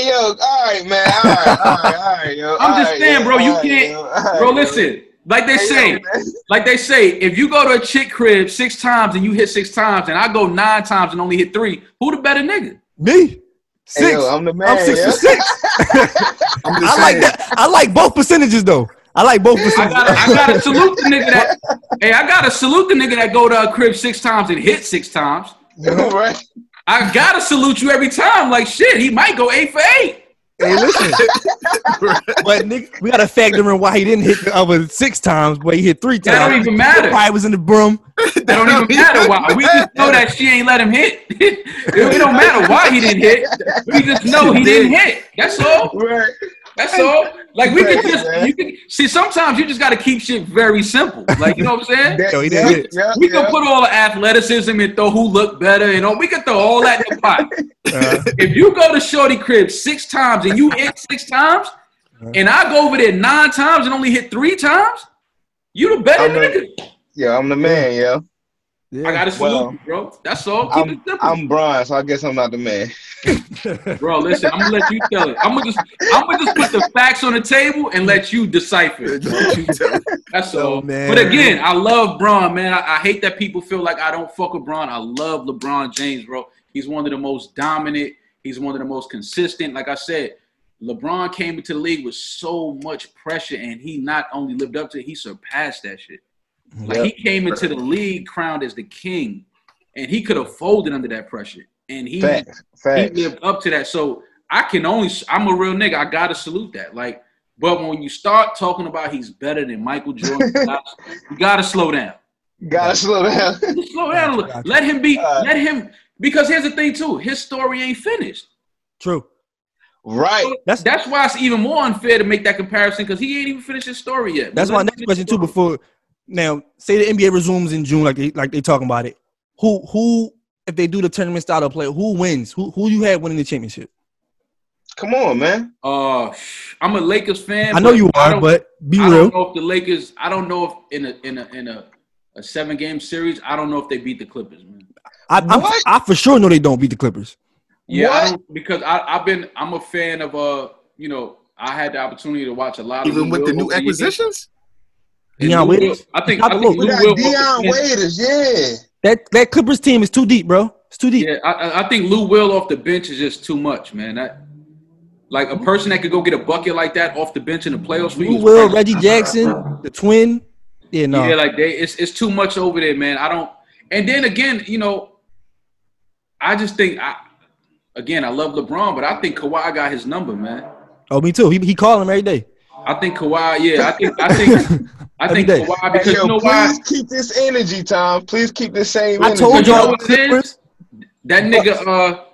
Speaker 6: yo, all right, man. All right, all right, all right, yo.
Speaker 8: I'm
Speaker 6: all
Speaker 8: just
Speaker 6: right,
Speaker 8: saying,
Speaker 6: yo,
Speaker 8: bro. You
Speaker 6: all right,
Speaker 8: can't,
Speaker 6: yo,
Speaker 8: bro.
Speaker 6: yo.
Speaker 8: Listen, like they
Speaker 6: Hey,
Speaker 8: say,
Speaker 6: man.
Speaker 8: like they say, if you go to a chick crib six times and you hit six times, and I go nine times and only hit three, who the better nigga?
Speaker 1: Me. Six.
Speaker 6: Hey, yo, I'm the man.
Speaker 1: I'm six
Speaker 6: yo.
Speaker 1: for six.
Speaker 7: I'm
Speaker 1: I like that. I like both percentages though. I like both
Speaker 8: I
Speaker 1: percentages.
Speaker 8: gotta, I gotta salute the nigga that. Hey, I gotta salute the nigga that go to a crib six times and hit six times.
Speaker 6: right.
Speaker 8: I gotta salute you every time. Like shit, he might go eight for eight.
Speaker 1: Hey, listen. but nigga, we gotta factor in why he didn't hit the other six times, but he hit three times.
Speaker 8: That don't even matter.
Speaker 1: Probably was in the broom.
Speaker 8: That don't even matter why. We just know that she ain't let him hit. it don't matter why he didn't hit. We just know he didn't hit. That's all.
Speaker 6: Right.
Speaker 8: That's all. Like we could
Speaker 6: Right,
Speaker 8: just you can see sometimes you just gotta keep shit very simple. Like you know what I'm saying?
Speaker 1: Yo, he didn't hit.
Speaker 6: yeah,
Speaker 8: We can put all the athleticism and throw who looked better and all. We can throw all that in the pot.
Speaker 1: Uh,
Speaker 8: if you go to Shorty crib six times and you hit six times, and I go over there nine times and only hit three times, you the better
Speaker 6: I'm the-
Speaker 8: nigga.
Speaker 6: Yeah, I'm the man, yo.
Speaker 1: Yeah.
Speaker 8: I gotta salute
Speaker 6: Well,
Speaker 8: you, bro. That's all. Keep
Speaker 6: I'm
Speaker 8: it simple.
Speaker 6: I'm Brian, so I guess I'm not the man.
Speaker 8: Bro, listen, I'm gonna let you tell it. I'm gonna just I'm gonna just put the facts on the table and let you decipher it. That's
Speaker 1: Oh,
Speaker 8: all.
Speaker 1: man.
Speaker 8: But again, I love Bron, man. I, I hate that people feel like I don't fuck with Bron. I love LeBron James, bro. He's one of the most dominant. He's one of the most consistent. Like I said, LeBron came into the league with so much pressure, and he not only lived up to it, he surpassed that shit. Like he came into the league crowned as the king, and he could have folded under that pressure, and he
Speaker 6: Facts.
Speaker 8: he lived up to that. So I can only I'm a real nigga. I gotta salute that. Like, but when you start talking about he's better than Michael Jordan, you gotta, you gotta slow down.
Speaker 6: Gotta slow down.
Speaker 8: Slow down a little.
Speaker 1: Gotcha.
Speaker 8: Let him be.
Speaker 6: Uh,
Speaker 8: let him because here's the thing too. His story ain't finished.
Speaker 1: True.
Speaker 6: right.
Speaker 1: That's
Speaker 8: That's why it's even more unfair to make that comparison because he ain't even finished his story yet.
Speaker 1: that's
Speaker 8: Let
Speaker 1: my
Speaker 8: him
Speaker 1: next
Speaker 8: finish
Speaker 1: question too. Before now, say the NBA resumes in June, like they like they talking about it. Who who if they do the tournament style of play, who wins? Who who you had winning the championship?
Speaker 6: Come on, man.
Speaker 8: Uh, I'm a Lakers fan.
Speaker 1: I know you are, but be
Speaker 8: I
Speaker 1: real.
Speaker 8: don't know if the Lakers. I don't know if in a in a in a, a seven game series. I don't know if they beat the Clippers, man.
Speaker 1: I, I'm,
Speaker 6: What?
Speaker 1: I for sure know they don't beat the Clippers.
Speaker 8: Yeah, I
Speaker 6: What?
Speaker 8: don't, because I, I've been. I'm a fan of uh. You know, I had the opportunity to watch a lot of
Speaker 7: Even with the new
Speaker 8: over years.
Speaker 7: acquisitions?
Speaker 8: And
Speaker 1: Dion
Speaker 8: Lou Will-
Speaker 1: Waiters?
Speaker 8: I think.
Speaker 1: Top
Speaker 8: I
Speaker 1: of
Speaker 8: think
Speaker 1: the
Speaker 6: We
Speaker 8: Lou
Speaker 6: got
Speaker 8: Will.
Speaker 6: Dion Waiters, yeah.
Speaker 1: That that Clippers team is too deep, bro. It's too deep.
Speaker 8: Yeah, I- I, I think Lou Will off the bench is just too much, man. That like a person that could go get a bucket like that off the bench in the playoffs for you.
Speaker 1: Lou Will. Reggie Jackson, the twin. Yeah, no.
Speaker 8: Yeah, like they, it's it's too much over there, man. I don't. And then again, you know, I just think I, again, I love LeBron, but I think Kawhi got his number, man.
Speaker 1: oh, me too. He he call him every day.
Speaker 8: I think Kawhi, yeah, I think I think I
Speaker 1: Every
Speaker 8: think
Speaker 1: day.
Speaker 8: Kawhi
Speaker 6: Hey, yo,
Speaker 8: you know why
Speaker 6: please keep this energy, Tom. Please keep the same
Speaker 1: I
Speaker 6: energy.
Speaker 1: told
Speaker 8: you know
Speaker 1: y'all
Speaker 8: what it is? That nigga uh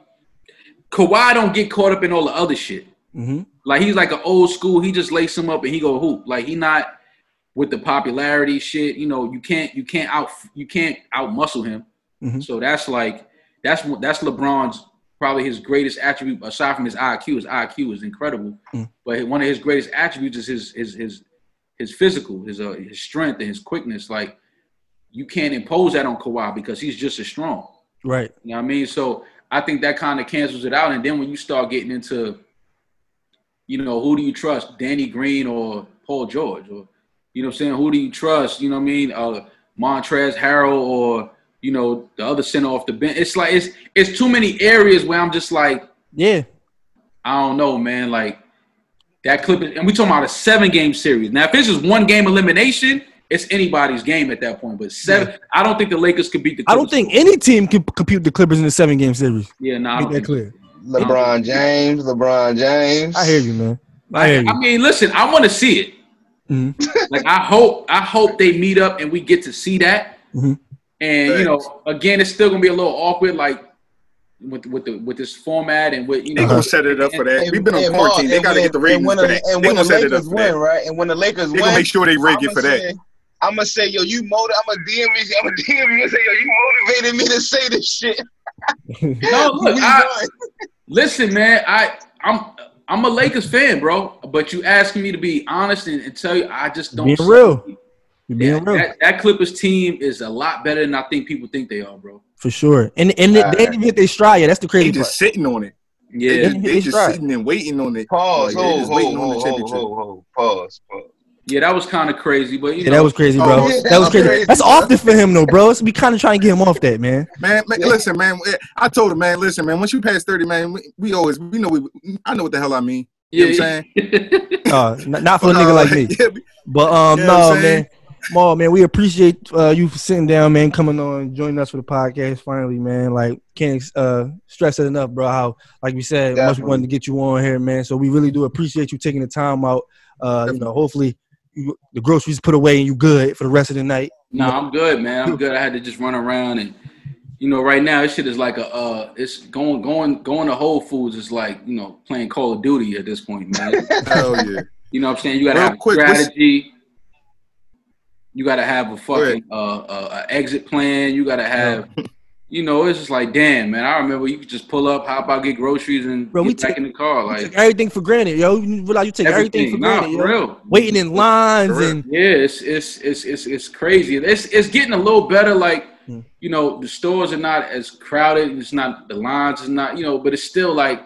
Speaker 8: Kawhi don't get caught up in all the other shit.
Speaker 1: Mhm.
Speaker 8: Like he's like an old school. He just lace him up and he go hoop. Like he not with the popularity shit. You know, you can't you can't out you can't out muscle him.
Speaker 1: Mhm.
Speaker 8: So that's like that's what that's LeBron's probably his greatest attribute aside from his IQ. His IQ is incredible,
Speaker 1: Mm.
Speaker 8: but one of his greatest attributes is his his his his physical, his uh, his strength and his quickness. Like you can't impose that on Kawhi because he's just as strong.
Speaker 1: Right.
Speaker 8: You know what I mean? So I think that kind of cancels it out. And then when you start getting into, you know, who do you trust, Danny Green or Paul George, or you know, what I'm saying, who do you trust? You know what I mean? Uh, Montrezl Harrell or you know the other center off the bench. It's like it's it's too many areas where I'm just like,
Speaker 1: Yeah.
Speaker 8: I don't know, man. Like that clip, and we talking about a seven game series. Now, if this is one game elimination, it's anybody's game at that point. But seven, I don't think the Lakers could beat the.
Speaker 1: I don't think any team can compute the Clippers in a seven game series.
Speaker 8: Yeah, no, I
Speaker 1: Make
Speaker 8: don't
Speaker 1: that clear.
Speaker 6: LeBron James, LeBron James.
Speaker 1: I hear you, man. I hear you.
Speaker 8: I mean, listen, I want to see it.
Speaker 1: Mhm.
Speaker 8: Like I hope, I hope they meet up and we get to see that.
Speaker 1: Mhm.
Speaker 8: And you know, again, it's still gonna be a little awkward, like with with the with this format and with you
Speaker 7: They gonna set it up for that.
Speaker 6: And-
Speaker 7: We've been on
Speaker 6: and
Speaker 7: quarantine.
Speaker 6: Mark,
Speaker 7: They gotta
Speaker 6: when-
Speaker 7: get the ratings
Speaker 6: when
Speaker 7: for that.
Speaker 6: And
Speaker 7: They
Speaker 6: when
Speaker 7: gonna
Speaker 6: the
Speaker 7: set it up
Speaker 6: Lakers
Speaker 7: for
Speaker 6: win,
Speaker 7: that.
Speaker 6: right? And when the Lakers
Speaker 7: They
Speaker 6: win,
Speaker 7: gonna make sure they rig it for that.
Speaker 6: I'm gonna say, yo, you motiv- I'm gonna DM you. I'm gonna DM you and say, yo, you motivated me to say this shit.
Speaker 8: No, look, I, listen, man, I I'm I'm a Lakers fan, bro. But you asking me to be honest and, and tell you, I just don't.
Speaker 1: Being
Speaker 8: see-
Speaker 1: real. You being
Speaker 8: Yeah,
Speaker 1: real
Speaker 8: that, that Clippers team is a lot better than I think people think they are, bro.
Speaker 1: For sure. And and they, they didn't even hit their stride yet. That's the
Speaker 7: They
Speaker 1: crazy part.
Speaker 7: just sitting on it.
Speaker 8: Yeah,
Speaker 7: They,
Speaker 1: They
Speaker 7: just- they just
Speaker 1: stride.
Speaker 7: sitting and waiting on it.
Speaker 6: Pause.
Speaker 7: Like,
Speaker 6: Hold,
Speaker 7: just
Speaker 6: hold,
Speaker 7: on the
Speaker 6: hold, hold, hold, hold. Pause. Pause.
Speaker 8: yeah, that was kind of crazy, but you
Speaker 1: Yeah,
Speaker 8: know,
Speaker 1: that was crazy,
Speaker 7: Oh,
Speaker 1: bro.
Speaker 6: yeah,
Speaker 1: that was crazy.
Speaker 6: crazy,
Speaker 1: That's
Speaker 6: bro.
Speaker 1: often for him, though, bro. So we kind of trying to get him off that, man.
Speaker 7: Man, man listen, man. I told him, man, listen, man. Once you pass thirty, man, we, we always we know we. I know what the hell I mean. You know what I'm saying?
Speaker 1: Uh, not for a nigga
Speaker 7: uh,
Speaker 1: like me.
Speaker 7: yeah,
Speaker 1: But um,
Speaker 7: You know
Speaker 1: no, man. Mal, man, we appreciate uh, you for sitting down, man, coming on, joining us for the podcast. Finally, man, like can't uh, stress it enough, bro. How, like we said, much we
Speaker 6: Definitely.
Speaker 1: wanted to get you on here, man. So we really do appreciate you taking the time out. Uh, you know, hopefully you, the groceries put away and you good for the rest of the night.
Speaker 8: No, I'm good, man. I'm good. I had to just run around and you know, right now this shit is like a uh it's going going going to Whole Foods is like, you know, playing Call of Duty at this point, man.
Speaker 7: hell yeah.
Speaker 8: you know what I'm saying? You gotta
Speaker 7: Real
Speaker 8: have
Speaker 7: quick,
Speaker 8: a
Speaker 7: what's-
Speaker 8: strategy. You gotta have a fucking uh, uh, exit plan. You gotta have you know, it's just like damn, man. I remember you could just pull up, hop out, get groceries, and
Speaker 1: Bro, we
Speaker 8: back
Speaker 1: take-
Speaker 8: in the car.
Speaker 1: You
Speaker 8: Like
Speaker 1: take everything for granted, yo. You realize you take everything, for
Speaker 8: Nah,
Speaker 1: granted,
Speaker 8: for
Speaker 1: yo.
Speaker 8: real.
Speaker 1: Waiting in lines and
Speaker 8: Yeah, it's it's it's it's it's crazy. It's it's getting a little better. Like
Speaker 1: Hmm.
Speaker 8: you know, the stores are not as crowded. It's not the lines is not you know, but it's still like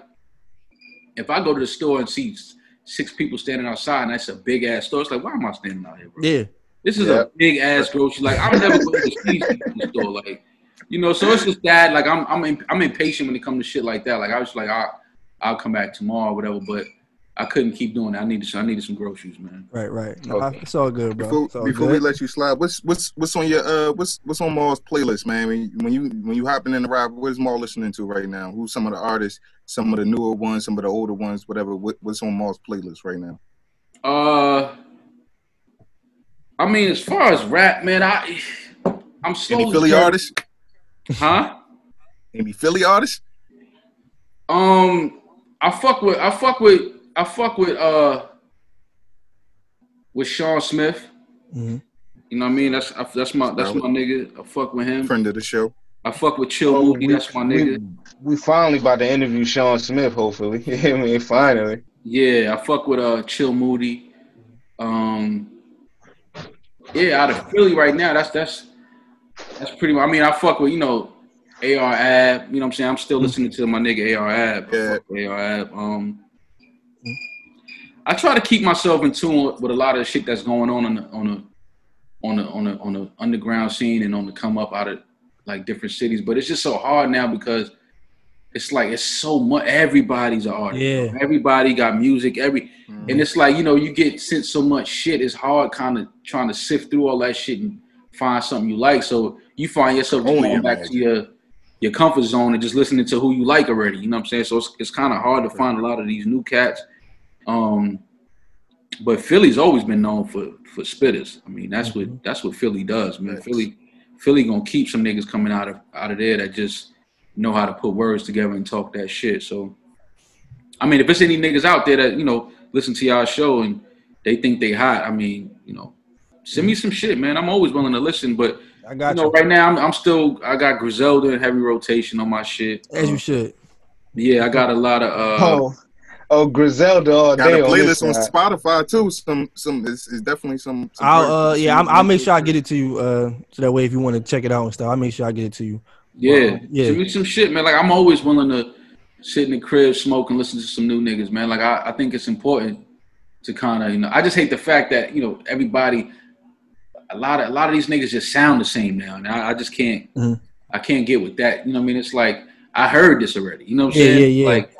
Speaker 8: if I go to the store and see six people standing outside and that's a big ass store, it's like why am I standing out here, bro?
Speaker 1: yeah.
Speaker 8: This is
Speaker 6: Yeah.
Speaker 8: a big ass grocery. Like I'm never going to see people the store. Like you know, so it's just that. Like I'm I'm im- I'm impatient when it comes to shit like that. Like I was like I I'll come back tomorrow or whatever, but. I couldn't keep doing that. I needed some, I needed some groceries, man.
Speaker 1: Right, right. No,
Speaker 6: Okay.
Speaker 1: It's all good, bro.
Speaker 7: Before,
Speaker 1: all
Speaker 7: before
Speaker 1: good.
Speaker 7: we let you slide, what's what's what's on your uh what's what's on Mal's playlist, man? When you when you when you hopping in the ride, what is Mal listening to right now? Who's some of the artists, some of the newer ones, some of the older ones, whatever. What, what's on Mal's playlist right now?
Speaker 8: Uh, I mean, as far as rap, man, I I'm slowly
Speaker 7: Any Philly
Speaker 8: turning-
Speaker 7: artists?
Speaker 8: huh?
Speaker 7: Any Philly artists?
Speaker 8: Um, I fuck with I fuck with I fuck with uh with Sean Smith.
Speaker 1: Mhm.
Speaker 8: You know what I mean? That's I, that's my that's my nigga. I fuck with him.
Speaker 7: Friend of the show.
Speaker 8: I fuck with Chill
Speaker 6: Oh,
Speaker 8: Moody.
Speaker 6: we-
Speaker 8: That's my nigga.
Speaker 6: We, we finally about to interview Sean Smith, hopefully. I mean, finally.
Speaker 8: Yeah, I fuck with uh Chill Moody. Um, yeah, out of Philly right now, that's that's that's pretty. much I mean, I fuck with you know AR Ab. You know what I'm saying? I'm still listening to my nigga AR Ab. I
Speaker 7: Yeah.
Speaker 8: AR Ab. Um, I try to keep myself in tune with, with a lot of the shit that's going on on the on the on the on the on the underground scene and on the come up out of like different cities. But it's just so hard now because it's like it's so much. Everybody's an artist.
Speaker 1: Yeah.
Speaker 8: Everybody got music. Every and it's like you know you get sent so much shit. It's hard kind of trying to sift through all that shit and find something you like. So you find yourself just
Speaker 7: Only
Speaker 8: going back to your your comfort zone and just listening to who you like already. You know what I'm saying? So it's, it's kind of hard to find a lot of these new cats. Um, but Philly's always been known for for spitters. I mean, that's what that's what Philly does, man.
Speaker 7: Facts.
Speaker 8: Philly Philly gonna keep some niggas coming out of out of there that just know how to put words together and talk that shit. So, I mean, if it's any niggas out there that you know listen to y'all show and they think they hot, I mean, you know, send me some shit, man. I'm always willing to listen, but
Speaker 1: I
Speaker 8: you
Speaker 1: got
Speaker 8: know,
Speaker 1: you.
Speaker 8: right now I'm, I'm still I got Griselda and heavy rotation on my shit.
Speaker 1: As you should.
Speaker 8: yeah, I got a lot of uh
Speaker 6: oh, oh, Griselda all
Speaker 7: Got
Speaker 6: day
Speaker 7: a playlist on
Speaker 6: side.
Speaker 7: Spotify too. Some some it's, it's definitely some. some
Speaker 1: I'll uh yeah, I'm, I'll make sure I get it to you. Uh, so that way if you want to check it out and stuff, I'll make sure I get it to you.
Speaker 8: Yeah,
Speaker 1: yeah.
Speaker 8: Send me some shit, man. Like I'm always willing to sit in the crib, smoke, and listen to some new niggas, man. Like I, I think it's important to kind of, you know, I just hate the fact that you know everybody, a lot of a lot of these niggas just sound the same now, and I, I just can't,
Speaker 1: Mhm.
Speaker 8: I can't get with that. You know what I mean? It's like I heard this already. You know what I'm
Speaker 1: Yeah,
Speaker 8: saying?
Speaker 1: yeah, yeah.
Speaker 8: Like,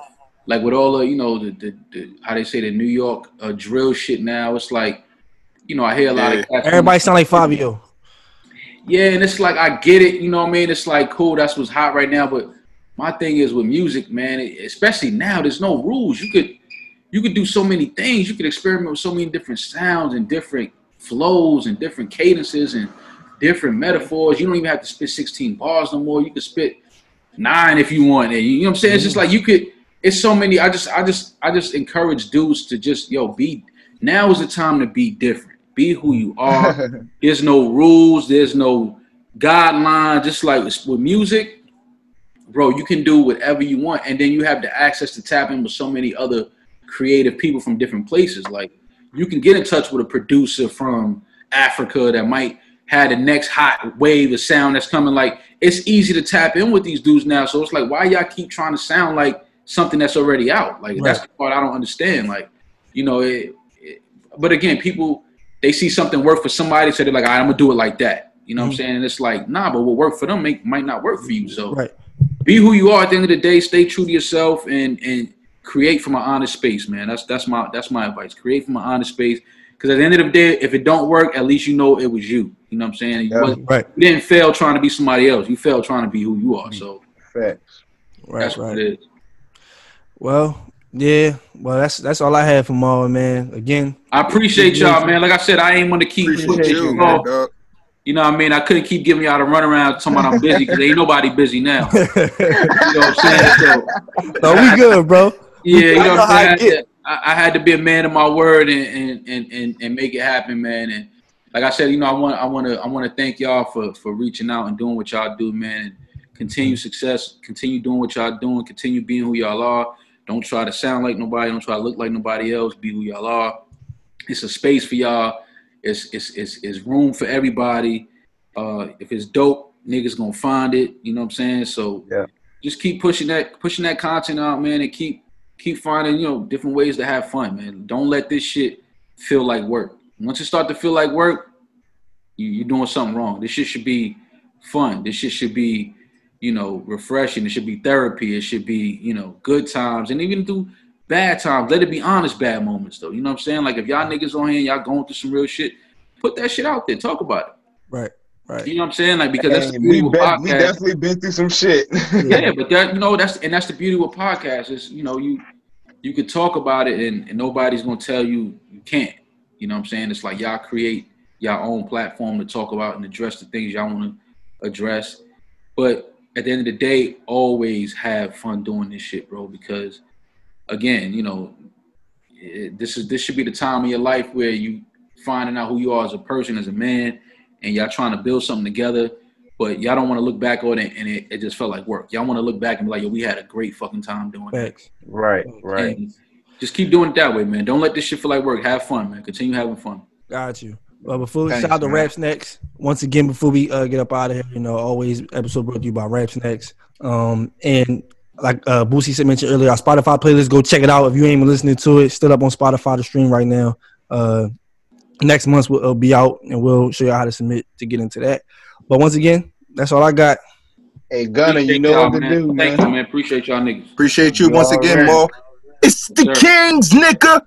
Speaker 8: like with all the, you know, the, the, the how they say the New York uh, drill shit now. It's like you know, I hear a lot of.
Speaker 1: Everybody sound like Fabio.
Speaker 8: Yeah, and it's like I get it, you know what I mean? It's like cool, that's what's hot right now. But my thing is with music, man, especially now, there's no rules. You could you could do so many things. You could experiment with so many different sounds and different flows and different cadences and different metaphors. You don't even have to spit 16 bars no more. You could spit nine if you want. And you know what I'm saying? It's just mm-hmm. like you could. It's so many. I just, I just, I just encourage dudes to just yo be. Now is the time to be different. Be who you are. there's no rules. There's no guidelines. Just like with music, bro, you can do whatever you want, and then you have the access to tap in with so many other creative people from different places. Like you can get in touch with a producer from Africa that might have the next hot wave of sound that's coming. Like it's easy to tap in with these dudes now. So it's like, why y'all keep trying to sound like something that's already out? Like
Speaker 1: Right.
Speaker 8: that's the part I don't understand. Like, you know, it, it- but again, people they see something work for somebody, so they're like, "All right, I'm gonna do it like that. You know what I'm mm-hmm. saying? And it's like, nah, but what worked for them may, might not work for you. So
Speaker 1: Right.
Speaker 8: be who you are at the end of the day, stay true to yourself and and create from an honest space, man. That's that's my that's my advice. Create from an honest space. Because at the end of the day, if it don't work, at least you know it was you. You know what I'm saying? You, wasn't-
Speaker 1: Right.
Speaker 8: you didn't fail trying to be somebody else. You failed trying to be who you are. Mm-hmm. So
Speaker 6: Facts.
Speaker 1: Right,
Speaker 8: that's what it is.
Speaker 1: Well, yeah. Well, that's that's all I had for Marlon, man. Again,
Speaker 8: I appreciate y'all, man. Like I said, I ain't want to keep
Speaker 7: Appreciate you,
Speaker 8: you,
Speaker 7: man,
Speaker 8: know,
Speaker 7: dog.
Speaker 8: you know what I mean? I couldn't keep giving y'all the runaround talking about I'm busy because ain't nobody busy now. you know what I'm saying? So
Speaker 1: no, we good, bro.
Speaker 8: Yeah, you
Speaker 1: I
Speaker 8: know,
Speaker 1: know
Speaker 8: what I'm saying? I, had to- I, I had to be a man of my word and and, and, and and make it happen, man. And like I said, you know, I want I want to I want to thank y'all for for reaching out and doing what y'all do, man. And continue mm. success, continue doing what y'all doing, continue being who y'all are. Don't try to sound like nobody. Don't try to look like nobody else. Be who y'all are. It's a space for y'all. It's it's it's, it's room for everybody. Uh, if it's dope, niggas gonna find it. You know what I'm saying? So
Speaker 6: Yeah.
Speaker 8: just keep pushing that pushing that content out, man, and keep keep finding you know different ways to have fun, man. Don't let this shit feel like work. Once it start to feel like work, you, you're doing something wrong. This shit should be fun. This shit should be you know refreshing. It should be therapy. It should be you know good times, and even through bad times, let it be honest bad moments though. You know what I'm saying? Like if y'all niggas on here, y'all going through some real shit, put that shit out there. Talk about it.
Speaker 1: Right, right.
Speaker 8: You know what I'm saying? Like because that's
Speaker 6: Hey,
Speaker 8: the beauty
Speaker 6: we,
Speaker 8: podcasts
Speaker 6: we definitely been through some shit.
Speaker 8: yeah, but that you know that's and that's the beauty with podcasts is you know you you could talk about it and, and nobody's gonna tell you you can't. You know what I'm saying? It's like y'all create your own platform to talk about and address the things y'all want to address. But at the end of the day, always have fun doing this shit, bro. Because again, you know, it, this is this should be the time of your life where you finding out who you are as a person, as a man, and y'all trying to build something together. But y'all don't want to look back on it and it, it just felt like work. Y'all want to look back and be like, yo, we had a great fucking time doing it.
Speaker 6: Right, right.
Speaker 8: And just keep doing it that way, man. Don't let this shit feel like work. Have fun, man. Continue having fun.
Speaker 1: Got you. Well, before we
Speaker 6: Thanks,
Speaker 1: shout out to
Speaker 6: man.
Speaker 1: Raps Next, once again, before we uh, get up out of here, you know, always episode brought to you by Raps Next. Um, and like uh, Boosie said mentioned earlier, our Spotify playlist, go check it out. If you ain't been listening to it, still up on Spotify to stream right now. Uh, next month will will be out, and we'll show you how to submit to get into that. But once again, that's all I got.
Speaker 6: Hey, Gunner, you
Speaker 8: Appreciate
Speaker 6: know
Speaker 8: y'all,
Speaker 6: what to
Speaker 8: man.
Speaker 6: do,
Speaker 8: Thank
Speaker 6: man.
Speaker 8: you, man. Appreciate y'all niggas.
Speaker 7: Appreciate you
Speaker 6: You
Speaker 7: once again,
Speaker 6: already-
Speaker 7: Mo. It's the
Speaker 8: Sir.
Speaker 7: Kings, nigga.